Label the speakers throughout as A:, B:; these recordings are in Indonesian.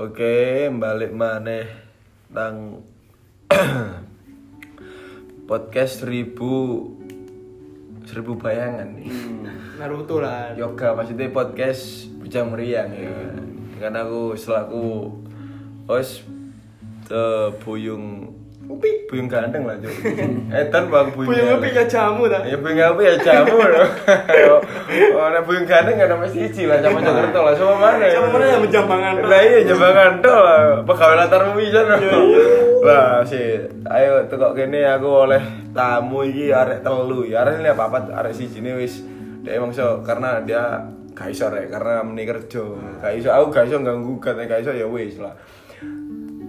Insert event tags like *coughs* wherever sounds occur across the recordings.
A: Oke, balik maneh nang *clears throat* podcast seribu seribu bayangan nih.
B: Naruto lah.
A: Yoga maksudnya podcast bujang meriang ya. Kan aku selaku host eh, buyung
B: Upi.
A: buyung ganteng lah cuy. Etan bang buyung.
B: Punya
A: ganteng.
B: ngopi ya jamu dah.
A: Ya buyung apa ya jamu. *laughs* *laughs* oh, nek buyung ganteng kan nama siji lah sama Jakarta lah sama mana?
B: Sama mana yang menjambangan?
A: Lah iya jambangan tok lah. Pegawai latar bisa Lah sih, ayo tekok kene aku oleh tamu iki arek telu ya. Arek ini apa apa arek siji ini wis dia emang so karena dia gak iso rek karena meni kerja. Gak iso aku gak iso ganggu gugat gak iso ya wis lah.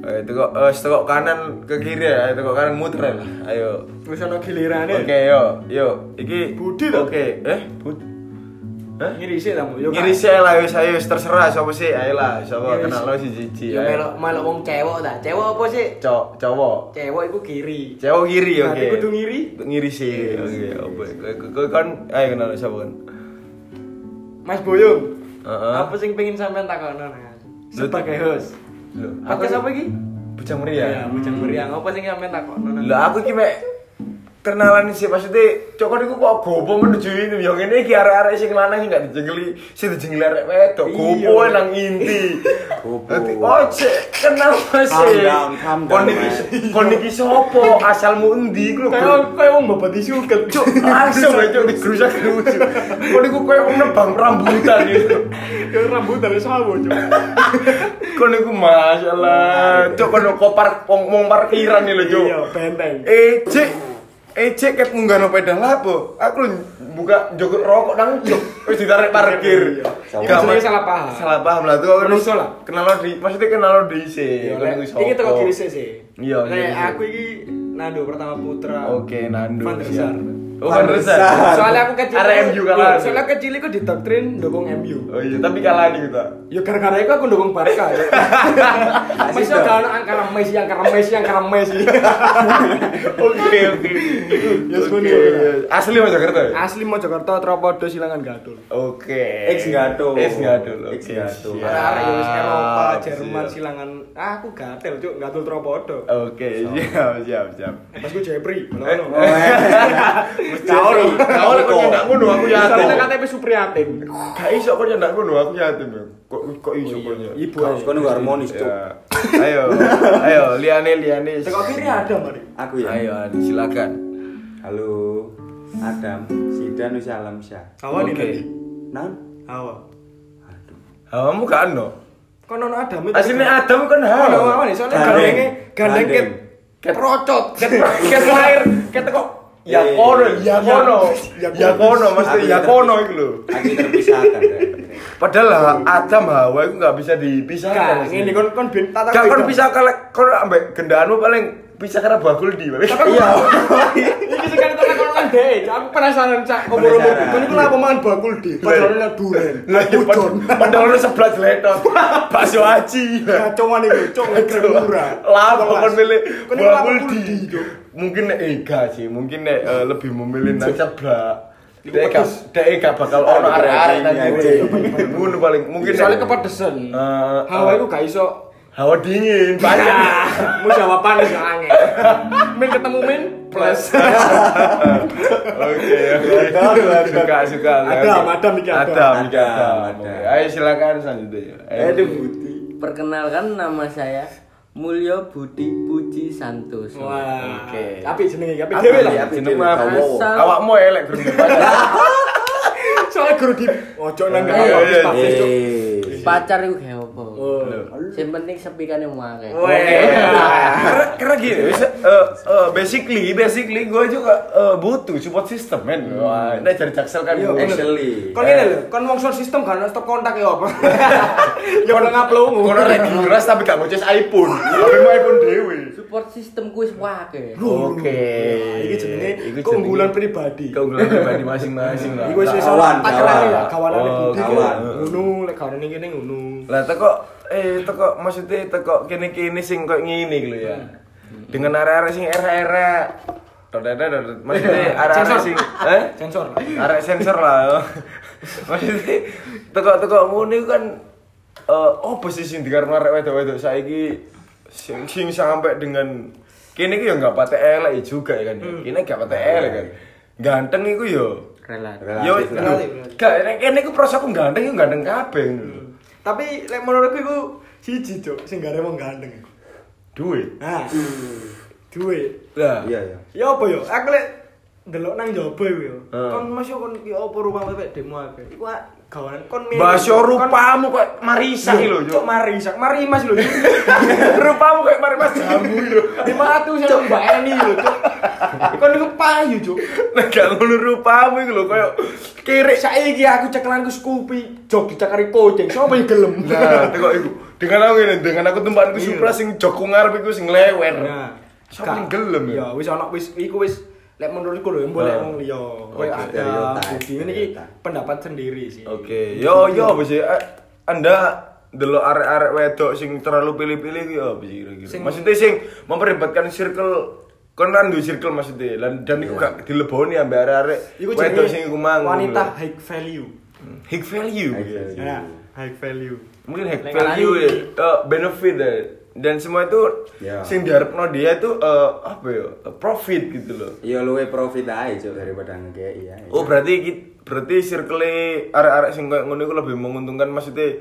A: Eh tekok eh tekok kanan ke kiri ya, tekok kanan muter lah. Ayo.
B: Wis ana gilirane.
A: Oke yo, yo. Iki
B: Budi toh?
A: Oke, eh Budi. Hah?
B: Ngiri sih tamu. Yo.
A: Ngiri sih lah wis ayo terserah sapa sih ayo lah sapa
B: Ngiri
A: kenal lo si Cici.
B: Yo melok melok wong cewek dah. Cewek apa sih?
A: Cowok, cowok.
B: Cewek iku kiri.
A: Cewek kiri oke.
B: Berarti kudu ngiri?
A: Ngiri sih. Oke, oke. Kau kan ayo kenal siapa kan?
B: Mas Boyong.
A: Heeh.
B: Apa sing pengen sampean takono nah? Sebagai host. Aku sapa iki?
A: Bujang
B: Meriang.
A: Iya,
B: Bujang hmm. Meriang. Apa sing sampean takon?
A: Lah aku iki mek kenalan sih maksudnya cokor iku kok gopo menuju ini? Yang ini ki arah arah sih kemana gak nggak dijengli sih dijengli arah
B: itu
A: gopo nang inti
C: gopo.
A: Oh cek
C: kenal
A: kon iki kondisi sopo asal mundi lu
B: kau kau wong bapak disuket cok
A: langsung aja di kerusak kerusak kon itu kau mau nebang rambutan itu *laughs*
B: Yo rambut dari sawo, cuk. *laughs*
A: kon iku masalah cok kon kopar wong parkiran iki lho cok
B: Iya, benteng.
A: Ejek, ejek ket munggah peda lapo. Aku buka joget rokok nang jok. Wis ditarik parkir.
B: Iya.
A: Mas-
B: salah paham.
A: Salah paham lah tuh.
B: Menungso lah.
A: Kenal lo di, maksudnya kenal lo di sih.
B: Iya, lek- Iki teko kiri sih sih.
A: Iya, sih.
B: aku iki Nando pertama putra.
A: Oke, Nando.
B: Van der.
A: Oh, Sar.
B: Soalnya aku kecil.
A: Arek MU kalah.
B: Soalnya aku kecil iku didoktrin ndukung MU.
A: Oh iya, tapi kalah nih kita.
B: Ya gara-gara itu aku ndukung Barca ya. Masih gak ono angkara Messi, angkara Messi, angkara Messi. *laughs*
A: Oke, oke. *laughs*
B: Ya, semuanya.
A: Oke. Asli Mas Jakarta. ya?
B: Asli Mojokerto Tropodo silangan gadul.
A: Oke.
C: Ex Gato.
A: Ex Gato.
C: Ex Gato.
A: siap.
B: Arek ya wis Eropa, Jerman silangan. Ah, aku gatel cuk, gatul Tropodo.
A: Oke, siap, siap, siap.
B: Pas gue Jepri,
A: Eh, *laughs*
B: ngono.
A: Kau lo, kau lo kok nyendak ngono aku yatim.
B: Soalnya KTP Supriyatin.
A: Gak iso kok nyendak ngono aku yatim. ya. Kok kok iso kok nyendak?
B: Ibu
C: Harus kono harmonis, Cuk.
A: Ya. Ayo, ayo, liane liane.
B: Tengok kiri ada, Mari.
C: Aku ya.
A: Ayo, silakan.
C: Halo. Adam, Sidan wis alam syah.
B: Hawa nih nanti.
C: Nan?
B: Hawa.
C: Aduh.
A: Kamu kan no?
B: Kono ono Adam itu.
A: Aslinya Adam kan hawa.
B: hawa nih, soalnya
C: Gandeng.
B: gandengnya gandeng ket ket rocot.
A: Ket ket lahir, ket kok ya
C: Eh,
A: kono, ya kono,
B: ya
A: ya kono, mesti
C: Aku
A: ya
C: terpis-
A: kono itu loh.
C: Aku terpisahkan.
A: Padahal Adam Hawa itu nggak bisa dipisahkan.
B: Ini kon kon bin tata
A: Gak kon bisa kalau kon ambek gendaanmu paling bisa karena bakul di.
B: Iya. Iki sekali tak kon nang deh, aku penasaran cak omong
C: Penasaran.
B: Kon iku lha mangan bakul di. Padahal nek duren.
A: Lah iya padahal lu sebelah jeletot. Bakso aci.
B: Kacauan iki, cok murah.
A: Lah kon milih
B: iku lha
A: bakul di. Mungkin nek ega sih, mungkin nek eh, lebih memilih nang sebelah. Dek dek gak bakal ono arek-arek nang ngene. Ngono paling mungkin
B: Soalnya
A: nek-
B: kepedesan.
A: Eh,
B: Hawa
A: eh,
B: iku gak iso
A: hawa dingin banyak. *laughs*
B: Mu jawaban wis angel. Min ketemu min plus.
A: Oke, oke. Suka, suka.
B: Iki, Adam,
A: Adam.
C: Adam.
A: Oke, Ayo silakan selanjutnya. Ayo.
C: Budi.
D: Perkenalkan nama saya Mulya Budi Puji Santos.
B: Wah.
A: Oke.
B: Tapi jenenge
A: tapi
B: dhewe lah.
A: Jenenge
D: Prabowo.
A: Awakmu elek guru. *laughs*
B: Soale guru di ojo nang
A: eh,
B: ngono. Eh,
C: eh,
D: Pacar iku gawe apa? Yang penting sepikane wae.
A: Oke. Karena karena gini, eh, eh, basically, basically gue juga eh, butuh support system, men. Wah, ini cari jaksel kan.
B: Iya,
A: gue.
B: bener.
C: Actually.
B: Kon ngene lho, kon wong sound system kan stop kontak ya apa? *laughs* Ya ora ngaplungu.
A: Kono lagi ngeras tapi gak ngoceh iPhone. Tapi mau *laughs* iPhone dewe.
D: Support sistem kuis wake.
A: Oke.
B: Iki jenenge keunggulan pribadi.
A: keunggulan pribadi masing-masing lah.
B: Iku wis wis
C: Kawan, kawan.
B: kawanane
A: Oh,
C: kawan.
B: kok ngono, lek kawanane kene ngono.
A: Lah teko eh teko maksudnya teko kene-kene sing koyo ngene iki lho ya. Dengan arek-arek sing era-era Dodot-dodot. Maksudnya
B: Sensor.
A: sing eh
B: Sensor.
A: arek sensor lah. *laughs* Maksudnya teko-teko ngono iku kan eh apa sih sing dikarepno arek wedok-wedok saiki sing sing sampai dengan kene iki ya enggak pate elek juga ya kan. Kene enggak pate elek kan. Ganteng iku yo
D: relatif
A: Yo,
C: Relatif
A: gak, kene iku prosoku ganteng iku ganteng kabeh ngono.
B: Tapi lek menurutku iku siji, Cuk, sing gak wong ganteng.
A: Duit.
B: Nah. Duit.
A: Lah.
C: Iya ya.
B: Ya apa yo? Aku lek ndelok nang jaba iku yo.
A: Heeh.
B: Kon masuk kon ki apa rumah bebek demo akeh. Iku gawanan kon mirip.
A: Basyo rupamu kok marisak iki lho,
B: Cuk. marisak, marimas lho. *laughs*
A: rupamu kayak marimas jamu lho.
B: Lima ratus sama Mbak Eni lho, Cuk. Kon niku payu, Cuk.
A: Nek gak ngono rupamu iki lho koyo kiri
B: Saiki aku cekelanku Scoopy, jog dicakari kucing. Sopo yang gelem?
A: Nah, tengok iku. Dengan aku ini, dengan aku tempaanku Supra sing joko ngarep iku sing lewer.
B: Nah,
A: Siapa yang gelem ya?
B: Ya, wis ana wis iku wis lek menurutku lho, mbok lek
A: Ah.
B: wong liya. Koyo
A: Oke,
B: ada
C: stereotype,
B: budi ini iki pendapat sendiri sih.
A: Oke, yo yo apa sih? Eh, Anda delok arek-arek wedok sing terlalu pilih-pilih ki apa sih kira-kira? Maksudnya sing memperlibatkan circle kon kan duwe circle maksudnya dan dan iku gak dileboni ambek arek-arek wedok sing iku mang.
B: wanita high value.
A: high value.
C: High value.
B: Ya, high value.
A: Mungkin high value ya, eh, benefit ya. Dan semua itu
C: Ya.
A: sing diharapno dia itu eh, apa ya? profit gitu loh.
C: Ya luwe profit aja Cuk, daripada ngekei ya.
A: Oh berarti berarti circle arek-arek sing koyo ngono iku lebih menguntungkan maksudnya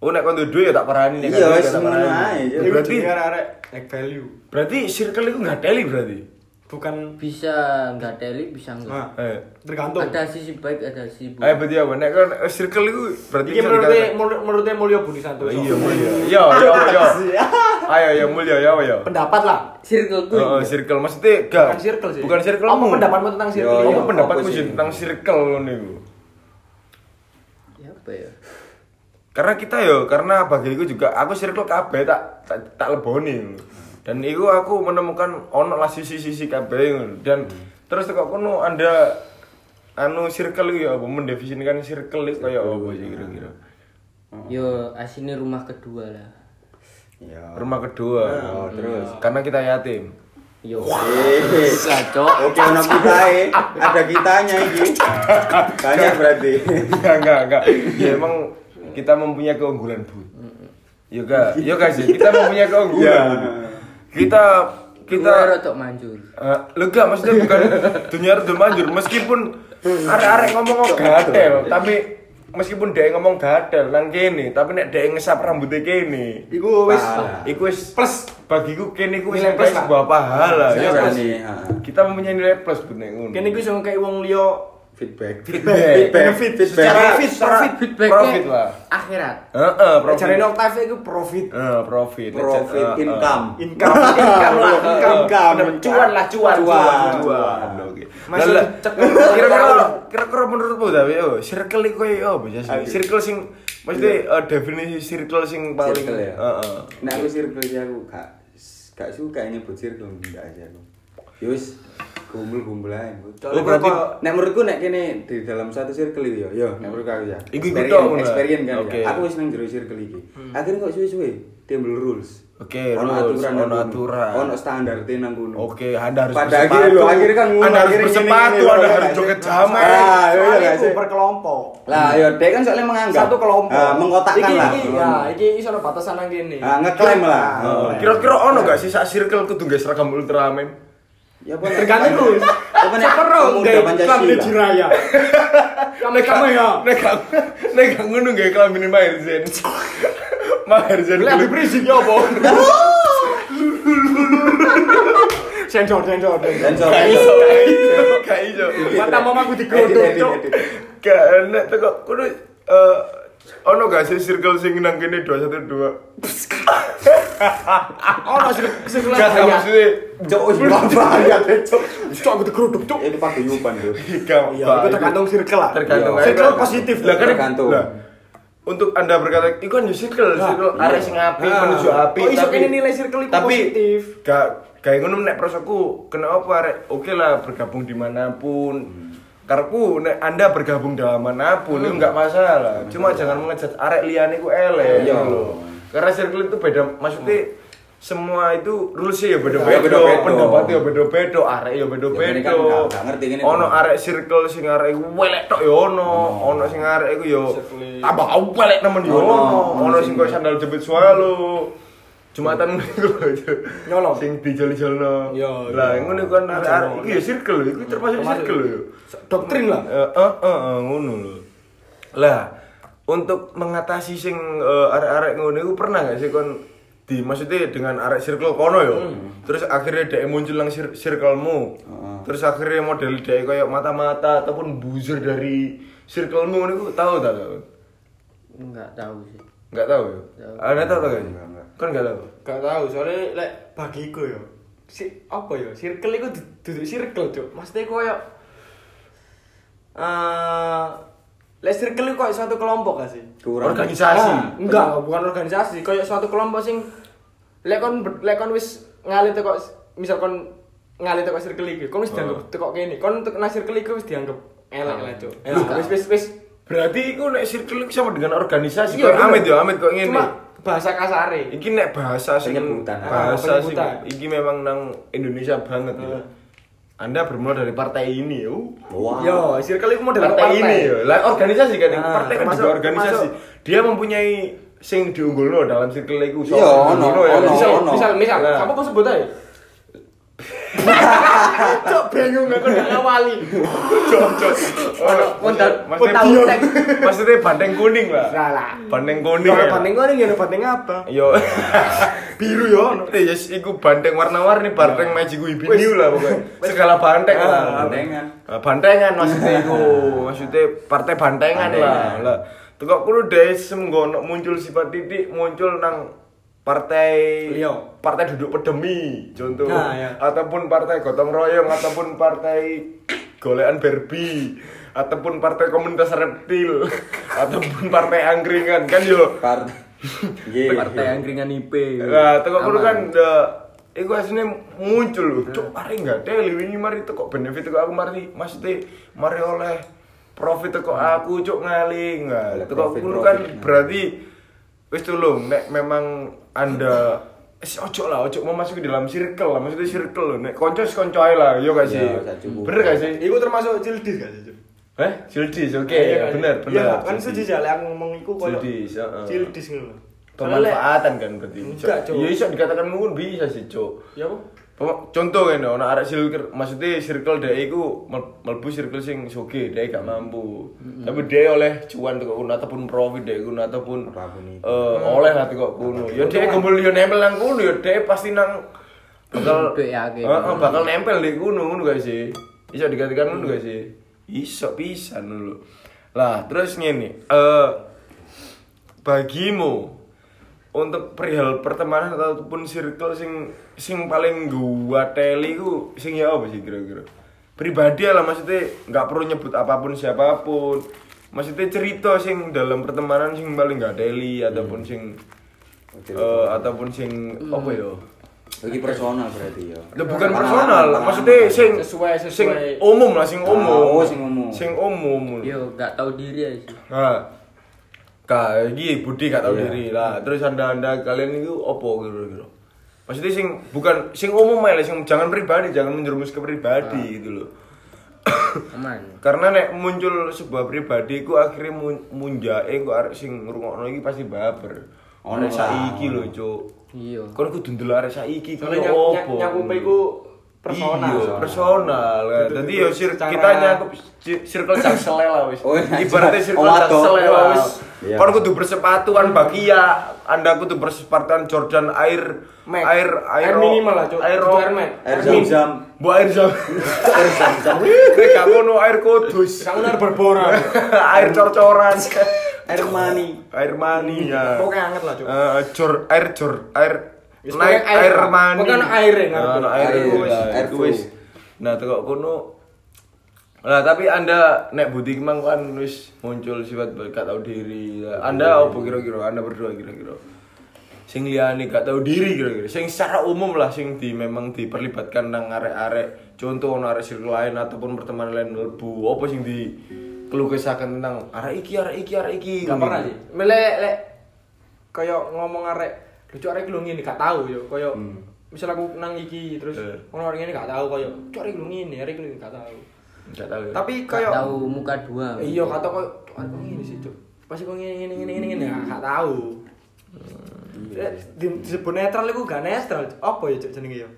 A: Oh nek kon duwe duit ya tak parani nek
C: Iya, wis
A: ya tak
C: ngono ae.
B: Iku
A: Berarti
B: jenenge arek high value.
A: berarti circle itu nggak teli berarti.
B: Bukan
D: bisa nggak teli bisa
B: nah,
D: enggak
A: Eh.
B: tergantung.
D: ada sisi baik ada sisi
A: Eh
D: buruk
A: berarti apa? Nek eh, circle itu berarti
B: Iki
A: bisa
B: menurut menurut menurutnya Mulyo Budi Santoso.
A: Oh, Iya mulia. Yo yo yo. Ayo ya mulia ya ya.
B: Pendapat lah.
D: circleku
A: Oh, circle maksudnya gak
B: Bukan circle sih.
A: Bukan circle.
B: Apa pendapatmu tentang circle?
C: Yo,
A: Apa pendapatmu
C: Apa
A: sih tentang circle ngono iku?
D: ya apa ya
A: Karena kita yo, karena bagiku juga aku circle kabeh tak tak, tak leboni. Dan itu aku menemukan ono lah sisi-sisi kabeh dan terus kok kono Anda anu circle ya apa mendefinisikan circle itu kayak apa sih kira-kira?
D: yo asini rumah kedua lah
C: Ya.
A: Rumah kedua.
C: Oh, terus.
A: Karena kita yatim.
D: yo
C: Eh,
D: bisa cok
C: Oke, ono kita ada kitanya iki. *laughs* Banyak berarti. *laughs*
A: enggak, enggak, enggak. Ya emang kita mempunyai keunggulan, Bu. Yo gak, yo gak sih, kita mempunyai keunggulan. Kita kita
D: rotok manjur.
A: Eh, lu gak maksudnya bukan dunia redul manjur meskipun arek-arek ngomong gatel tapi meskipun dia ngomong gatel nang kene tapi nek dia ngesap rambutnya kene
B: Iku wis
C: Pahala.
A: iku wis
B: plus.
A: bagiku kene iku wis
B: plus
A: sebuah pahala ya kan kita mempunyai nilai plus bener ngono.
B: Kene iku iso kayak wong liya
C: Feedback.
A: Feedback.
B: benefit.
A: Secara-
B: profit
A: secara-
B: profit
D: feedbacknya
A: Profit lah.
D: akhirat.
A: Heeh profit.
B: Jarene Octave iku profit.
A: Eh, profit.
C: Profit
A: eh.
C: income. *laughs*
B: income. Income lah. income.
A: Cuan lah cuan.
C: Cuan.
A: cuan
B: Masih
A: kira-kira kira-kira menurutmu tapi oh circle iku koyo apa sih. Circle sing maksudnya eh, definisi circle sing paling
C: Circle ya.
A: heeh.
C: Nah, aku circle sih aku gak gak suka nyebut circle enggak aja aku. Yus, gumbul-gumbul aja. Bu.
A: Oh, berarti-
C: nek menurutku nek kene di dalam satu circle itu ya, yo nek menurutku aku ya.
A: Iku- iku
C: Experience- kan. Ya. Aku wis nang jero circle iki. Akhirnya kok suwe-suwe timbul rules.
A: Oke,
C: Ono
A: rules,
C: aturan
A: ono aturan.
C: Ono standar nang kono.
A: Oke, Anda harus
C: Pada akhirnya lo, akhirnya kan ngono,
A: Anda harus bersepatu, Anda harus joget jaman.
C: Ah, iya,
B: soalnya
C: iya, sih.
B: berkelompok
C: Lah, yo dek kan soalnya menganggap
B: satu kelompok
C: Ah, mengkotakkan lah.
B: iki ya iki iso ono batasan nang kene
C: Ah, ngeklaim lah.
B: Ah,
C: Oh.
A: Kira-kira ono gak sih sak circle kudu nggae seragam Ultraman?
C: Ya nek-
B: tergantung Gus.
C: Apa nek
B: sepero
C: Pancasila?
B: kambing jiraya. *laughs* Kami kami ya?
A: Nek nek ngono nggae klamine Maher Zain. Maher Zain.
B: lebih berisik ya apa? *laughs* Sensor sensor
C: Sensor.
A: Gak iso,
B: mata mamaku digodok
A: enak tuh kok kudu eh ono gak sih circle sing nang kene 212?
B: ono sih sekelas
A: Gak
B: ya
A: maksudnya
C: Cok, wis bahaya cok.
B: cok aku digeruduk cok
C: Itu paguyuban tuh.
A: Gak,
B: iya
A: gak,
B: itu tergantung circle lah
A: tergantung
C: Iya.
B: Circle positif.
A: lah kan
C: Tergantung.
A: lah, untuk anda berkata itu kan circle circle
C: iya.
A: arek sing api
B: Ah.
A: menuju api
B: Oh, iso kene nilai circle itu
A: tapi
B: positif.
A: gak kayak ngono nek prosoku kenapa arek oke lah bergabung di mana pun Karepku nek anda bergabung dalam mana pun itu nggak masalah cuma jangan mengejat arek liane ku elek
C: Iya.
A: gitu loh. karena circle itu beda maksudnya semua itu rulesnya ya beda-beda,
C: Beda-beda.
A: pendapatnya ya beda-beda, arek ya
C: Ya,
A: beda-beda.
C: kan ini
A: Ono arek circle sing arek iku welek tok ya ono, ono sing arek iku ya tambah welek nemen ya
C: Ono,
A: ono,
C: sing-
A: sing koyo sandal jepit swalo. Jumatan iku lho.
B: Nyolong.
A: Sing dijol-jolno.
B: Iya,
A: Lah,
B: iya.
A: ngono kan arek-arek iku ya circle, iku termasuk
B: Termasuk
A: circle lho.
B: Doktrin lah.
A: Eh, eh, eh, eh, ngono lho. Lah, untuk mengatasi sing eh, arek-arek ngono iku pernah gak sih kon di maksudnya dengan arek circle kono yo. Terus akhirnya dhek muncul nang cir- circlemu.
C: Heeh.
A: Terus akhirnya model dhek kayak mata-mata ataupun buzzer dari circlemu ngono iku tahu tak? Kak?
D: Enggak tahu sih.
A: Enggak tahu ya?
D: Tahu.
A: Anda tahu tak?
C: Enggak, enggak.
A: Kan enggak tahu.
B: Gak tahu, soalnya lek bagiku ya. Si apa ya? Circle itu du- duduk circle, Cuk. Maksudnya koyo eh lek circle itu koyo suatu kelompok gak sih?
C: Kurang.
A: Organisasi.
B: Ah, enggak, bukan organisasi, koyo suatu kelompok sing lek kon lek kon wis ngalih teko misal kon ngalih teko circle iki, kon wis dianggap teko kene. Kon nang circle iki wis dianggap elek lah, Cuk.
A: Loh,
B: Wis wis wis
A: Berarti iku nek circle iku sama dengan organisasi.
B: Iya.
A: Amit ya, Amit kok ngene.
B: Cuma bahasa kasare.
A: Iki nek bahasa sing
C: Penyebutan.
A: bahasa
B: Ah,
A: sing iki memang nang Indonesia banget ya. Anda bermula dari partai ini, oh.
C: Wow.
B: Yo, circle itu model
A: Partai, ini ya. Lah organisasi kan,
B: Nah,
A: partai kan juga organisasi.
B: termasuk-
A: Dia mempunyai sing diunggulno dalam circle iku.
C: Iya, ono,
A: ya.
C: ono,
B: misal, misal, misal,
A: Nah.
B: kamu kok sebut aja? *laughs* Cok bingung aku udah ngawali.
A: Cok, cok.
D: Ono modal modal tek. *laughs*
A: Maksudnya bandeng kuning lah.
B: Salah.
A: Bandeng kuning.
B: Kalau
A: ya.
B: banding kau ini banding apa?
A: Yo. *laughs*
B: Biru yo.
A: Eh, yes, iku banteng warna-warni, banteng Magic
B: Wis.
A: New lah pokoknya. Segala banteng
B: Ah,
A: lah.
C: bantengan.
A: Ah, Bantengan maksudnya iku. Maksudnya partai bantengan lah. Lah. Tekok kudu dhewe semgono muncul sifat titik muncul nang partai
B: Liyo.
A: partai duduk pedemi contoh
B: Nah, ya.
A: ataupun partai gotong royong ataupun partai golekan Barbie ataupun partai komunitas reptil *laughs* ataupun partai angkringan kan yo
C: Part. Nggih.
D: Partai angkringan IP.
A: Nah, teko kudu
D: Aman.
A: kan iku asline muncul lho. Cuk, mari enggak teli wingi mari teko benefit teko aku mari maksudnya mari oleh profit teko aku cuk ngaling. Nah, teko
C: profit,
A: kudu kan berarti wis tulung nek memang Anda Eh, ojo lah, ojo mau masuk ke dalam circle lah, maksudnya circle loh. Nek konco is konco ae lah, yo gak sih?
C: Ya, cukup.
A: Bener gak sih?
B: Iku termasuk cildis gak sih?
A: Eh, cildis, oke,
B: Iya, kan?
A: bener, bener.
B: Iya, kan aja yang ngomong iku koyo
A: Cildis, heeh.
B: Cildis lek-
A: Pemanfaatan kan berarti.
B: Enggak, Cuk.
A: Ya iso dikatakan mungkin bisa sih, Cuk.
B: Ya apa?
A: Contoh kan ono arek circle maksudnya circle dhek iku mlebu circle sing soge dhek gak mampu. Tapi dia oleh cuan teko kuno ataupun profit dhek kuno ataupun eh, oleh lah teko kuno. Ya dhek kumpul yo nempel nang kuno ya dhek pasti nang bakal. Heeh, bakal nempel di kuno ngono gak sih? Iso dikatakan ngono gak sih? Iso pisan dulu lah terus ngene eh bagimu untuk perihal pertemanan ataupun circle sing sing paling gua teli ku sing ya apa sih kira-kira pribadi lah maksudnya nggak perlu nyebut apa pun siapa pun maksudnya cerita sing dalam pertemanan sing paling gak teli ataupun sing eh, ataupun sing apa ya
C: Iki personal berarti ya.
A: Ya bukan
C: Pengalaman,
A: personal,
C: pengalaman.
A: maksudnya sing
B: Sesuai- sesuai.
A: sing umum lah, sing umum.
C: Oh, sing umum.
A: Sing umum.
D: Yo gak tahu diri aja sih.
A: Kayak iki Budi gak tahu
C: Iya.
A: diri lah. Terus anda anda kalian itu opo kira-kira? Maksudnya sing bukan sing umum aja, lah, sing jangan pribadi, jangan menjerumus ke pribadi
C: Ah.
A: gitu loh.
D: Aman. *coughs*
A: Karena nek muncul sebuah pribadi ku akhirnya mun munjake kok arek sing ngrungokno iki pasti baper.
C: Ono lah,
A: saiki lho, Cuk.
D: Iya.
A: Kon kudu ndelok arek saiki ku
B: nyak-
A: opo.
B: nyak- nyakupe iku personal.
A: Iya, personal. kan.
B: Kudu
A: yo sir kita nyakup ci- circle jaksel lah wis.
C: Oh, iya.
A: Ibaratnya circle
C: Oh, waduh.
A: jaksel lah wis.
C: Iya.
A: Kon kudu bersepatu kan Bakia, Anda kudu bersepatu Jordan Air
B: Max.
A: Air
B: Air minimal lah.
A: Air
B: Air.
C: Air
B: Air
C: zam-zam.
A: Bu air zam. *laughs*
C: Air zam-zam.
A: Nek gak ngono air kudus.
B: Sang bener berbora. *laughs*
A: air cor-coran.
C: Air mani.
A: Air mani ya.
B: Pokoknya anget lah, Cuk.
A: Eh, jor air jor air naik
B: air
A: air, mani.
B: Pokoknya ana aire,
A: Nah, ana air
C: Air, air.
A: Nah, teko kono Nah, tapi Anda nek Budi Kemang kan wis muncul sifat gak tahu diri. Anda apa kira-kira? Anda berdua kira-kira? Sing liyane gak tahu diri kira-kira. Sing secara umum lah sing di memang diperlibatkan nang arek-arek. Contoh ono arek circle lain ataupun pertemanan lain mlebu. Apa sing di keluh kesahkan tentang arek iki, arek iki, arek iki.
B: Gak pernah sih. Melek lek kayak ngomong arek lucu arek lu ngene gak tahu yo koyo
C: Hmm.
B: misal aku nang iki terus
A: Eh.
B: ono orang ngene gak tahu koyo cok arek lu ngene arek lu gak tahu
A: Enggak tahu. ya.
B: tapi
D: Gak
B: koyo
D: tahu muka dua.
B: iya kata koyo "Cok, arek ngene sih cok pasti kok ngene ngene ngene ngene ngene gak tahu
C: Iya.
B: Eh, di disebut netral iku gak netral apa ya cok jenenge yo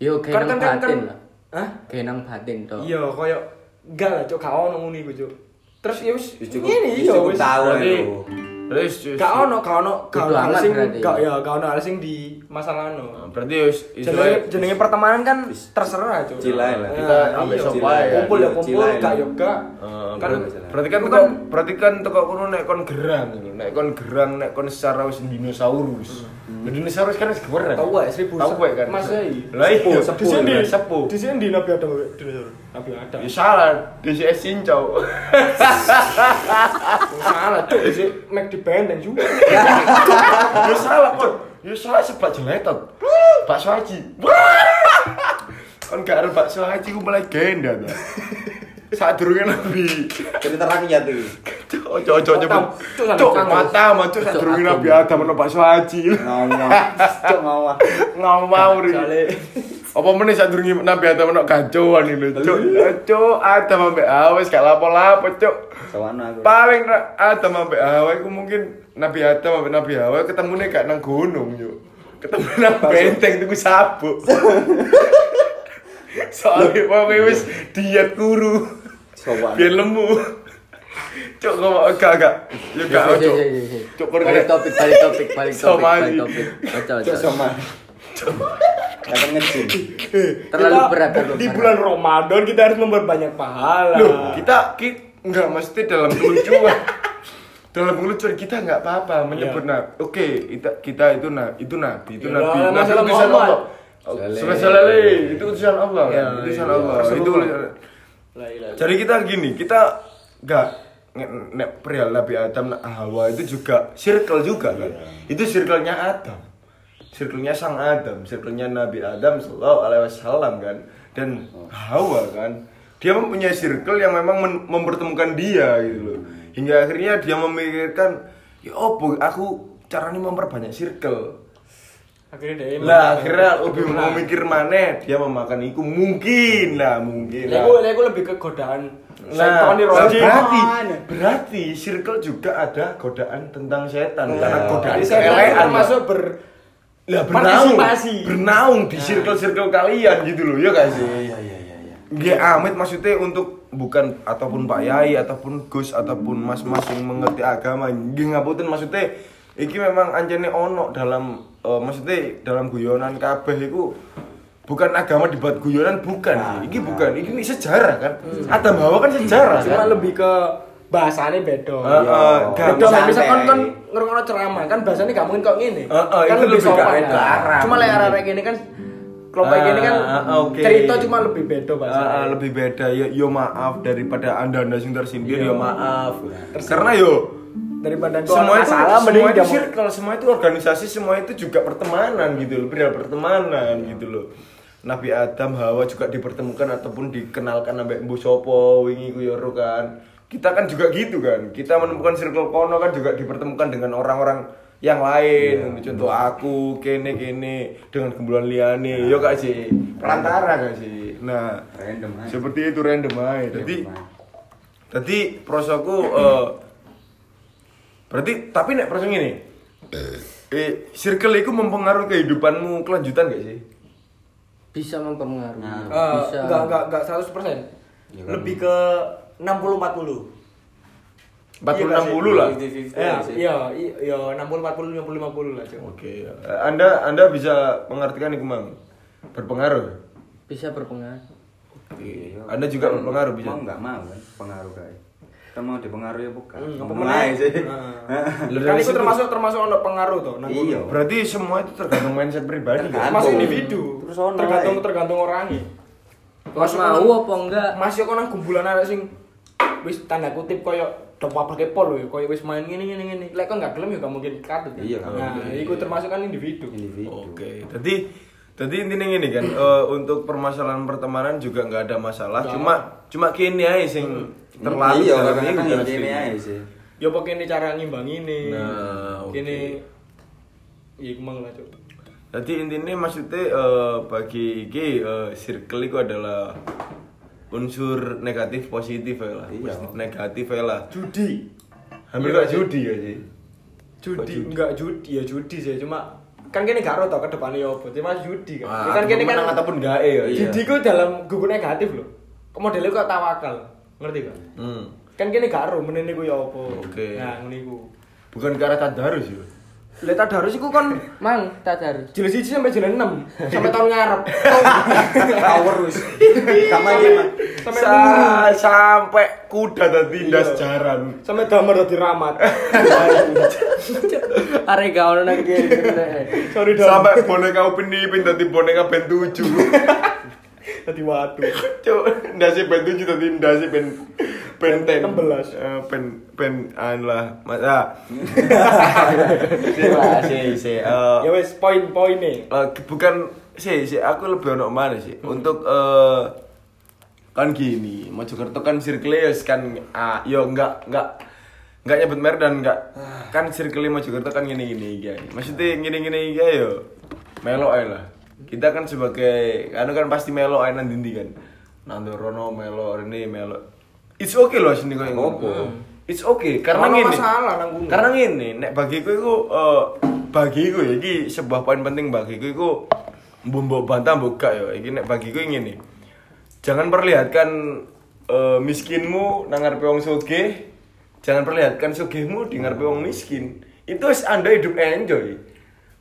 D: Yo kenang
B: kan- kan-
D: batin lah.
B: Hah?
D: Kenang batin toh.
B: iya koyo enggak lah cok gak ono ngono iku cok terus ya wis ngene
C: ya
B: iya
C: cukup
B: wis
C: tahu
A: Berarti terus-
B: gak ono gak ono gak ono hal sing gak ya gak ono hal sing di masalah no
A: Nah, Berarti wis
B: jenenge jenenge pertemanan kan terserah cok
C: Cilai lah.
A: Kita
B: Nah,
A: ambil
B: iya.
A: sopa ya.
B: kumpul ya
C: Iya,
B: kumpul gak yo gak
A: Eh,
B: kan
A: ber- berarti kan
B: itu
A: teko berarti kan teko kono nek kon gerang. Nek kon gerang nek kon secara wis dinosaurus. Nah, Dinosaurus kan wis gerang.
B: Tahu wae, seribu
A: Tahu wae kan.
B: Mas Yai.
A: Lah iya,
B: di sini
A: lah, sepuh.
B: di sini di Nabi Adam dinosaurus Nabi Adam
A: Ya salah, DCS cincau.
B: salah cok di sini *laughs* *laughs* make di benteng juga *laughs*
A: Ya salah kon. Ya salah seblak jeletot. Bakso haji. Kon gak ada bakso haji ku mulai genda ta. Saat durunge nabi.
C: Cerita rakyat tuh.
A: Ojo ojo ojo.
B: Mata, cuk,
A: Cuk,
B: sampe
A: mata mah cuk saat
D: aku.
A: nabi Adam ono bakso haji.
C: Cok.
A: Ngawur iki.
B: Soale
A: Apa meneh saat durunge nabi gacoan iki lho, cuk. Cuk, Adam ambek Hawa wis gak lapo-lapo, cuk.
C: Sawana aku.
A: Paling Adam ambek Hawa iku mungkin Nabi Adam ambek Nabi Hawa ketemune gak nang gunung, yuk. Ketemu nang benteng tuku sabuk. *laughs* Soalnya pokoknya wis diet kuru.
C: Sawana.
A: Biar lemu. Cuk ngomong gak gak. Ya gak cuk.
D: yo, yo, yo.
A: Cuk kon
D: Balik topik, balik topik, balik topik,
A: Sama
D: balik topik. Ojo.
C: Cok sama. Kata ngecin.
D: Terlalu
B: kita
D: berat, terlalu
B: di
D: berat.
B: bulan Ramadan kita harus memperbanyak pahala
A: Loh, kita kita enggak mesti dalam kelucuan. dalam kelucuan kita nggak apa-apa menyebut
B: Iya.
A: nabi. Oke, kita kita itu nabi, itu nabi, itu
B: Ya,
A: nabi. Nabi
B: masalah
A: utusan
B: Muhammad.
A: Allah. Spesial itu utusan Allah
B: Ya,
A: kan? Utusan
B: iya.
A: Allah. Itu
B: Illallah.
A: jadi kita gini, kita nggak nek perihal Nabi Adam nak Hawa itu juga circle juga kan. Itu circle-nya Adam. Circle-nya sang Adam, circle-nya Nabi Adam sallallahu alaihi wasallam kan. Dan Hawa kan. Dia mempunyai circle yang memang mempertemukan dia gitu loh. Hingga akhirnya dia memikirkan, ya opo aku caranya memperbanyak circle.
B: Akhirnya dia
A: Lah akhirnya lebih mau mikir mana dia memakan iku mungkin lah mungkin lah.
B: Lego Lego lebih ke godaan
A: Nah, nah,
B: rojim.
A: berarti berarti circle juga ada godaan tentang setan karena godaan
B: setan termasuk ber
A: lah bernaung bernaung di circle circle kalian gitu loh ya gak sih?
C: Iya iya iya iya.
A: Nggih amit maksudnya untuk bukan ataupun Pak Yai ataupun Gus ataupun mas-mas yang mengerti agama. Nggih ngapunten maksudnya iki memang anjene ono dalam eh, maksudnya dalam guyonan kabeh iku bukan agama dibuat guyonan bukan
C: Nah,
A: iki
C: nah.
A: bukan iki sejarah kan Adam Hawa kan sejarah
B: cuma
A: kan
B: lebih ke bahasanya beda.
A: Heeh,
B: Beda
C: santai.
B: misalkan kan ngerungokno ceramah kan bahasanya gak mungkin kok ngene.
A: Heeh,
B: kan lebih
A: lebih
B: sopan. Cuma lek arek gini kan kelompok gini kan
A: oke.
B: cerita cuma lebih beda
A: Ah,
B: bahasanya.
A: ah, lebih beda yo, yo maaf daripada anda anda sing tersindir
B: Iya.
A: yo maaf karena yo
B: daripada
A: semua itu
B: masalah
A: semua itu circle semua itu organisasi semua itu juga pertemanan gitu loh perihal pertemanan gitu loh. Nabi Adam Hawa juga dipertemukan ataupun dikenalkan sampai Mbu Sopo wingi ku yo ro kan. Kita kan juga gitu kan. Kita menemukan circle kono kan juga dipertemukan dengan orang-orang yang lain. Contoh aku kene kene dengan kumpulan liane yo gak sih. Perantara gak sih. Nah
C: Random aja.
A: seperti itu random aja. Jadi jadi prosoku eh berarti tapi nek proso ngene. Eh circle itu mempengaruhi kehidupanmu kelanjutan gak sih?
D: Bisa mempengaruhi.
C: Nah.
B: Eh,
D: bisa.
B: enggak enggak enggak 100%.
C: Ya kan?
B: Lebih ke 60 40.
A: 40
B: Iya,
A: 60 lah.
C: 50-50
B: Ya,
C: sih.
B: iya, iya 60 40 50 50 lah.
A: Oke. eh, Anda Anda bisa mengartikan itu, Mang. Berpengaruh.
D: Bisa berpengaruh.
C: Iya.
A: Anda juga berpengaruh bisa.
C: Mau nggak mau kan pengaruh guys. Kita mau dipengaruhi ya bukan.
B: Hmm,
C: aja sih.
B: Heeh. *laughs*
A: Lu
B: Kan itu termasuk termasuk ono pengaruh tuh. nang
C: Iya.
A: Berarti semua itu tergantung mindset pribadi. kan?
C: Tergantung.
B: Termasuk individu.
C: Terus ono
B: tergantung
C: ae.
B: tergantung orangnya.
D: Mas mau apa enggak?
B: Masih kok nang kumpulan arek sing wis tanda kutip koyo do pakai pol ya, koyo wis main ngene ngene ngene. Lek kok enggak gelem ya gak mungkin katut.
C: Iya, gak
B: Nah, iku termasuk kan individu.
C: Individu.
A: Oke. Jadi jadi intinya gini kan, *clears throat* eh, untuk permasalahan pertemanan juga nggak ada masalah. Cuma cuma kini aja sing terlalu
C: Iya, ya
A: kan
C: gini
A: sih.
C: aja sih.
B: Ya pokoknya ini cara ngimbang ini.
A: Nah, oke.
B: Gini Iya, iku mang lah, Cuk.
A: Jadi intinya maksudnya eh, bagi iki eh, circle itu adalah unsur negatif positif ya lah.
C: Iya.
A: Positif negatif ya lah.
B: Judi.
A: Hampir
B: Iya,
A: kayak judi ya sih.
B: Judi, enggak judi, ya judi sih, cuma kan kene gak tau ke depannya apa, cuma judi kan.
A: Ah,
B: Ya kan kene kan
A: ataupun enggak ya.
C: Iya.
B: judi ku dalam gugu negatif loh. Modelnya kok tawakal, ngerti kan?
A: Hmm.
B: Kan kene gak ero menene ku ya apa.
A: Oke.
B: Nah, ngene iku.
A: Bukan ke arah tadarus ya.
B: Lek tadarus iku kan
D: Mang, tak harus.
B: jilid 1 sampai jilid 6 sampai tahun ngarep.
C: Power wis. Sama iki, Mas.
B: Sampai
A: Sa- sampai kuda tadi
B: Iya.
A: das jaran.
B: sampai damar dadi ramat. *laughs*
D: Arek gak ono nang kene.
B: Sorry dong.
A: Sampai boneka Upin Ipin tadi boneka Ben 7.
B: Dadi watu.
A: Cuk, ndase Ben 7 tadi ndase Ben Ben 10.
B: 16.
A: Eh, Ben Ben an lah. Mas ah. Si si eh
B: Ya wes poin-poine.
A: Eh, bukan sih sih aku lebih ono mana sih untuk eh kan gini Mojokerto kan circle kan ah, yo enggak enggak enggak nyebut merek dan enggak kan circle Mojokerto kan gini gini guys maksudnya gini gini guys yo melo aja lah kita kan sebagai anu kan pasti melo aja nanti nanti kan? Nando Rono melo ini melo it's okay loh sini kau
C: Apa?
A: it's okay karena
B: Ono
A: gini
B: masalah nang gunung.
A: karena gini nek bagiku itu eh bagiku ya iki sebuah poin penting bagiku itu mbok bantah gak ya. Iki nek bagiku ngene. Jangan perlihatkan eh, miskinmu nang ngarepe wong sugih. Jangan perlihatkan sugihmu di ngarepe wong miskin. Itu anda hidup enjoy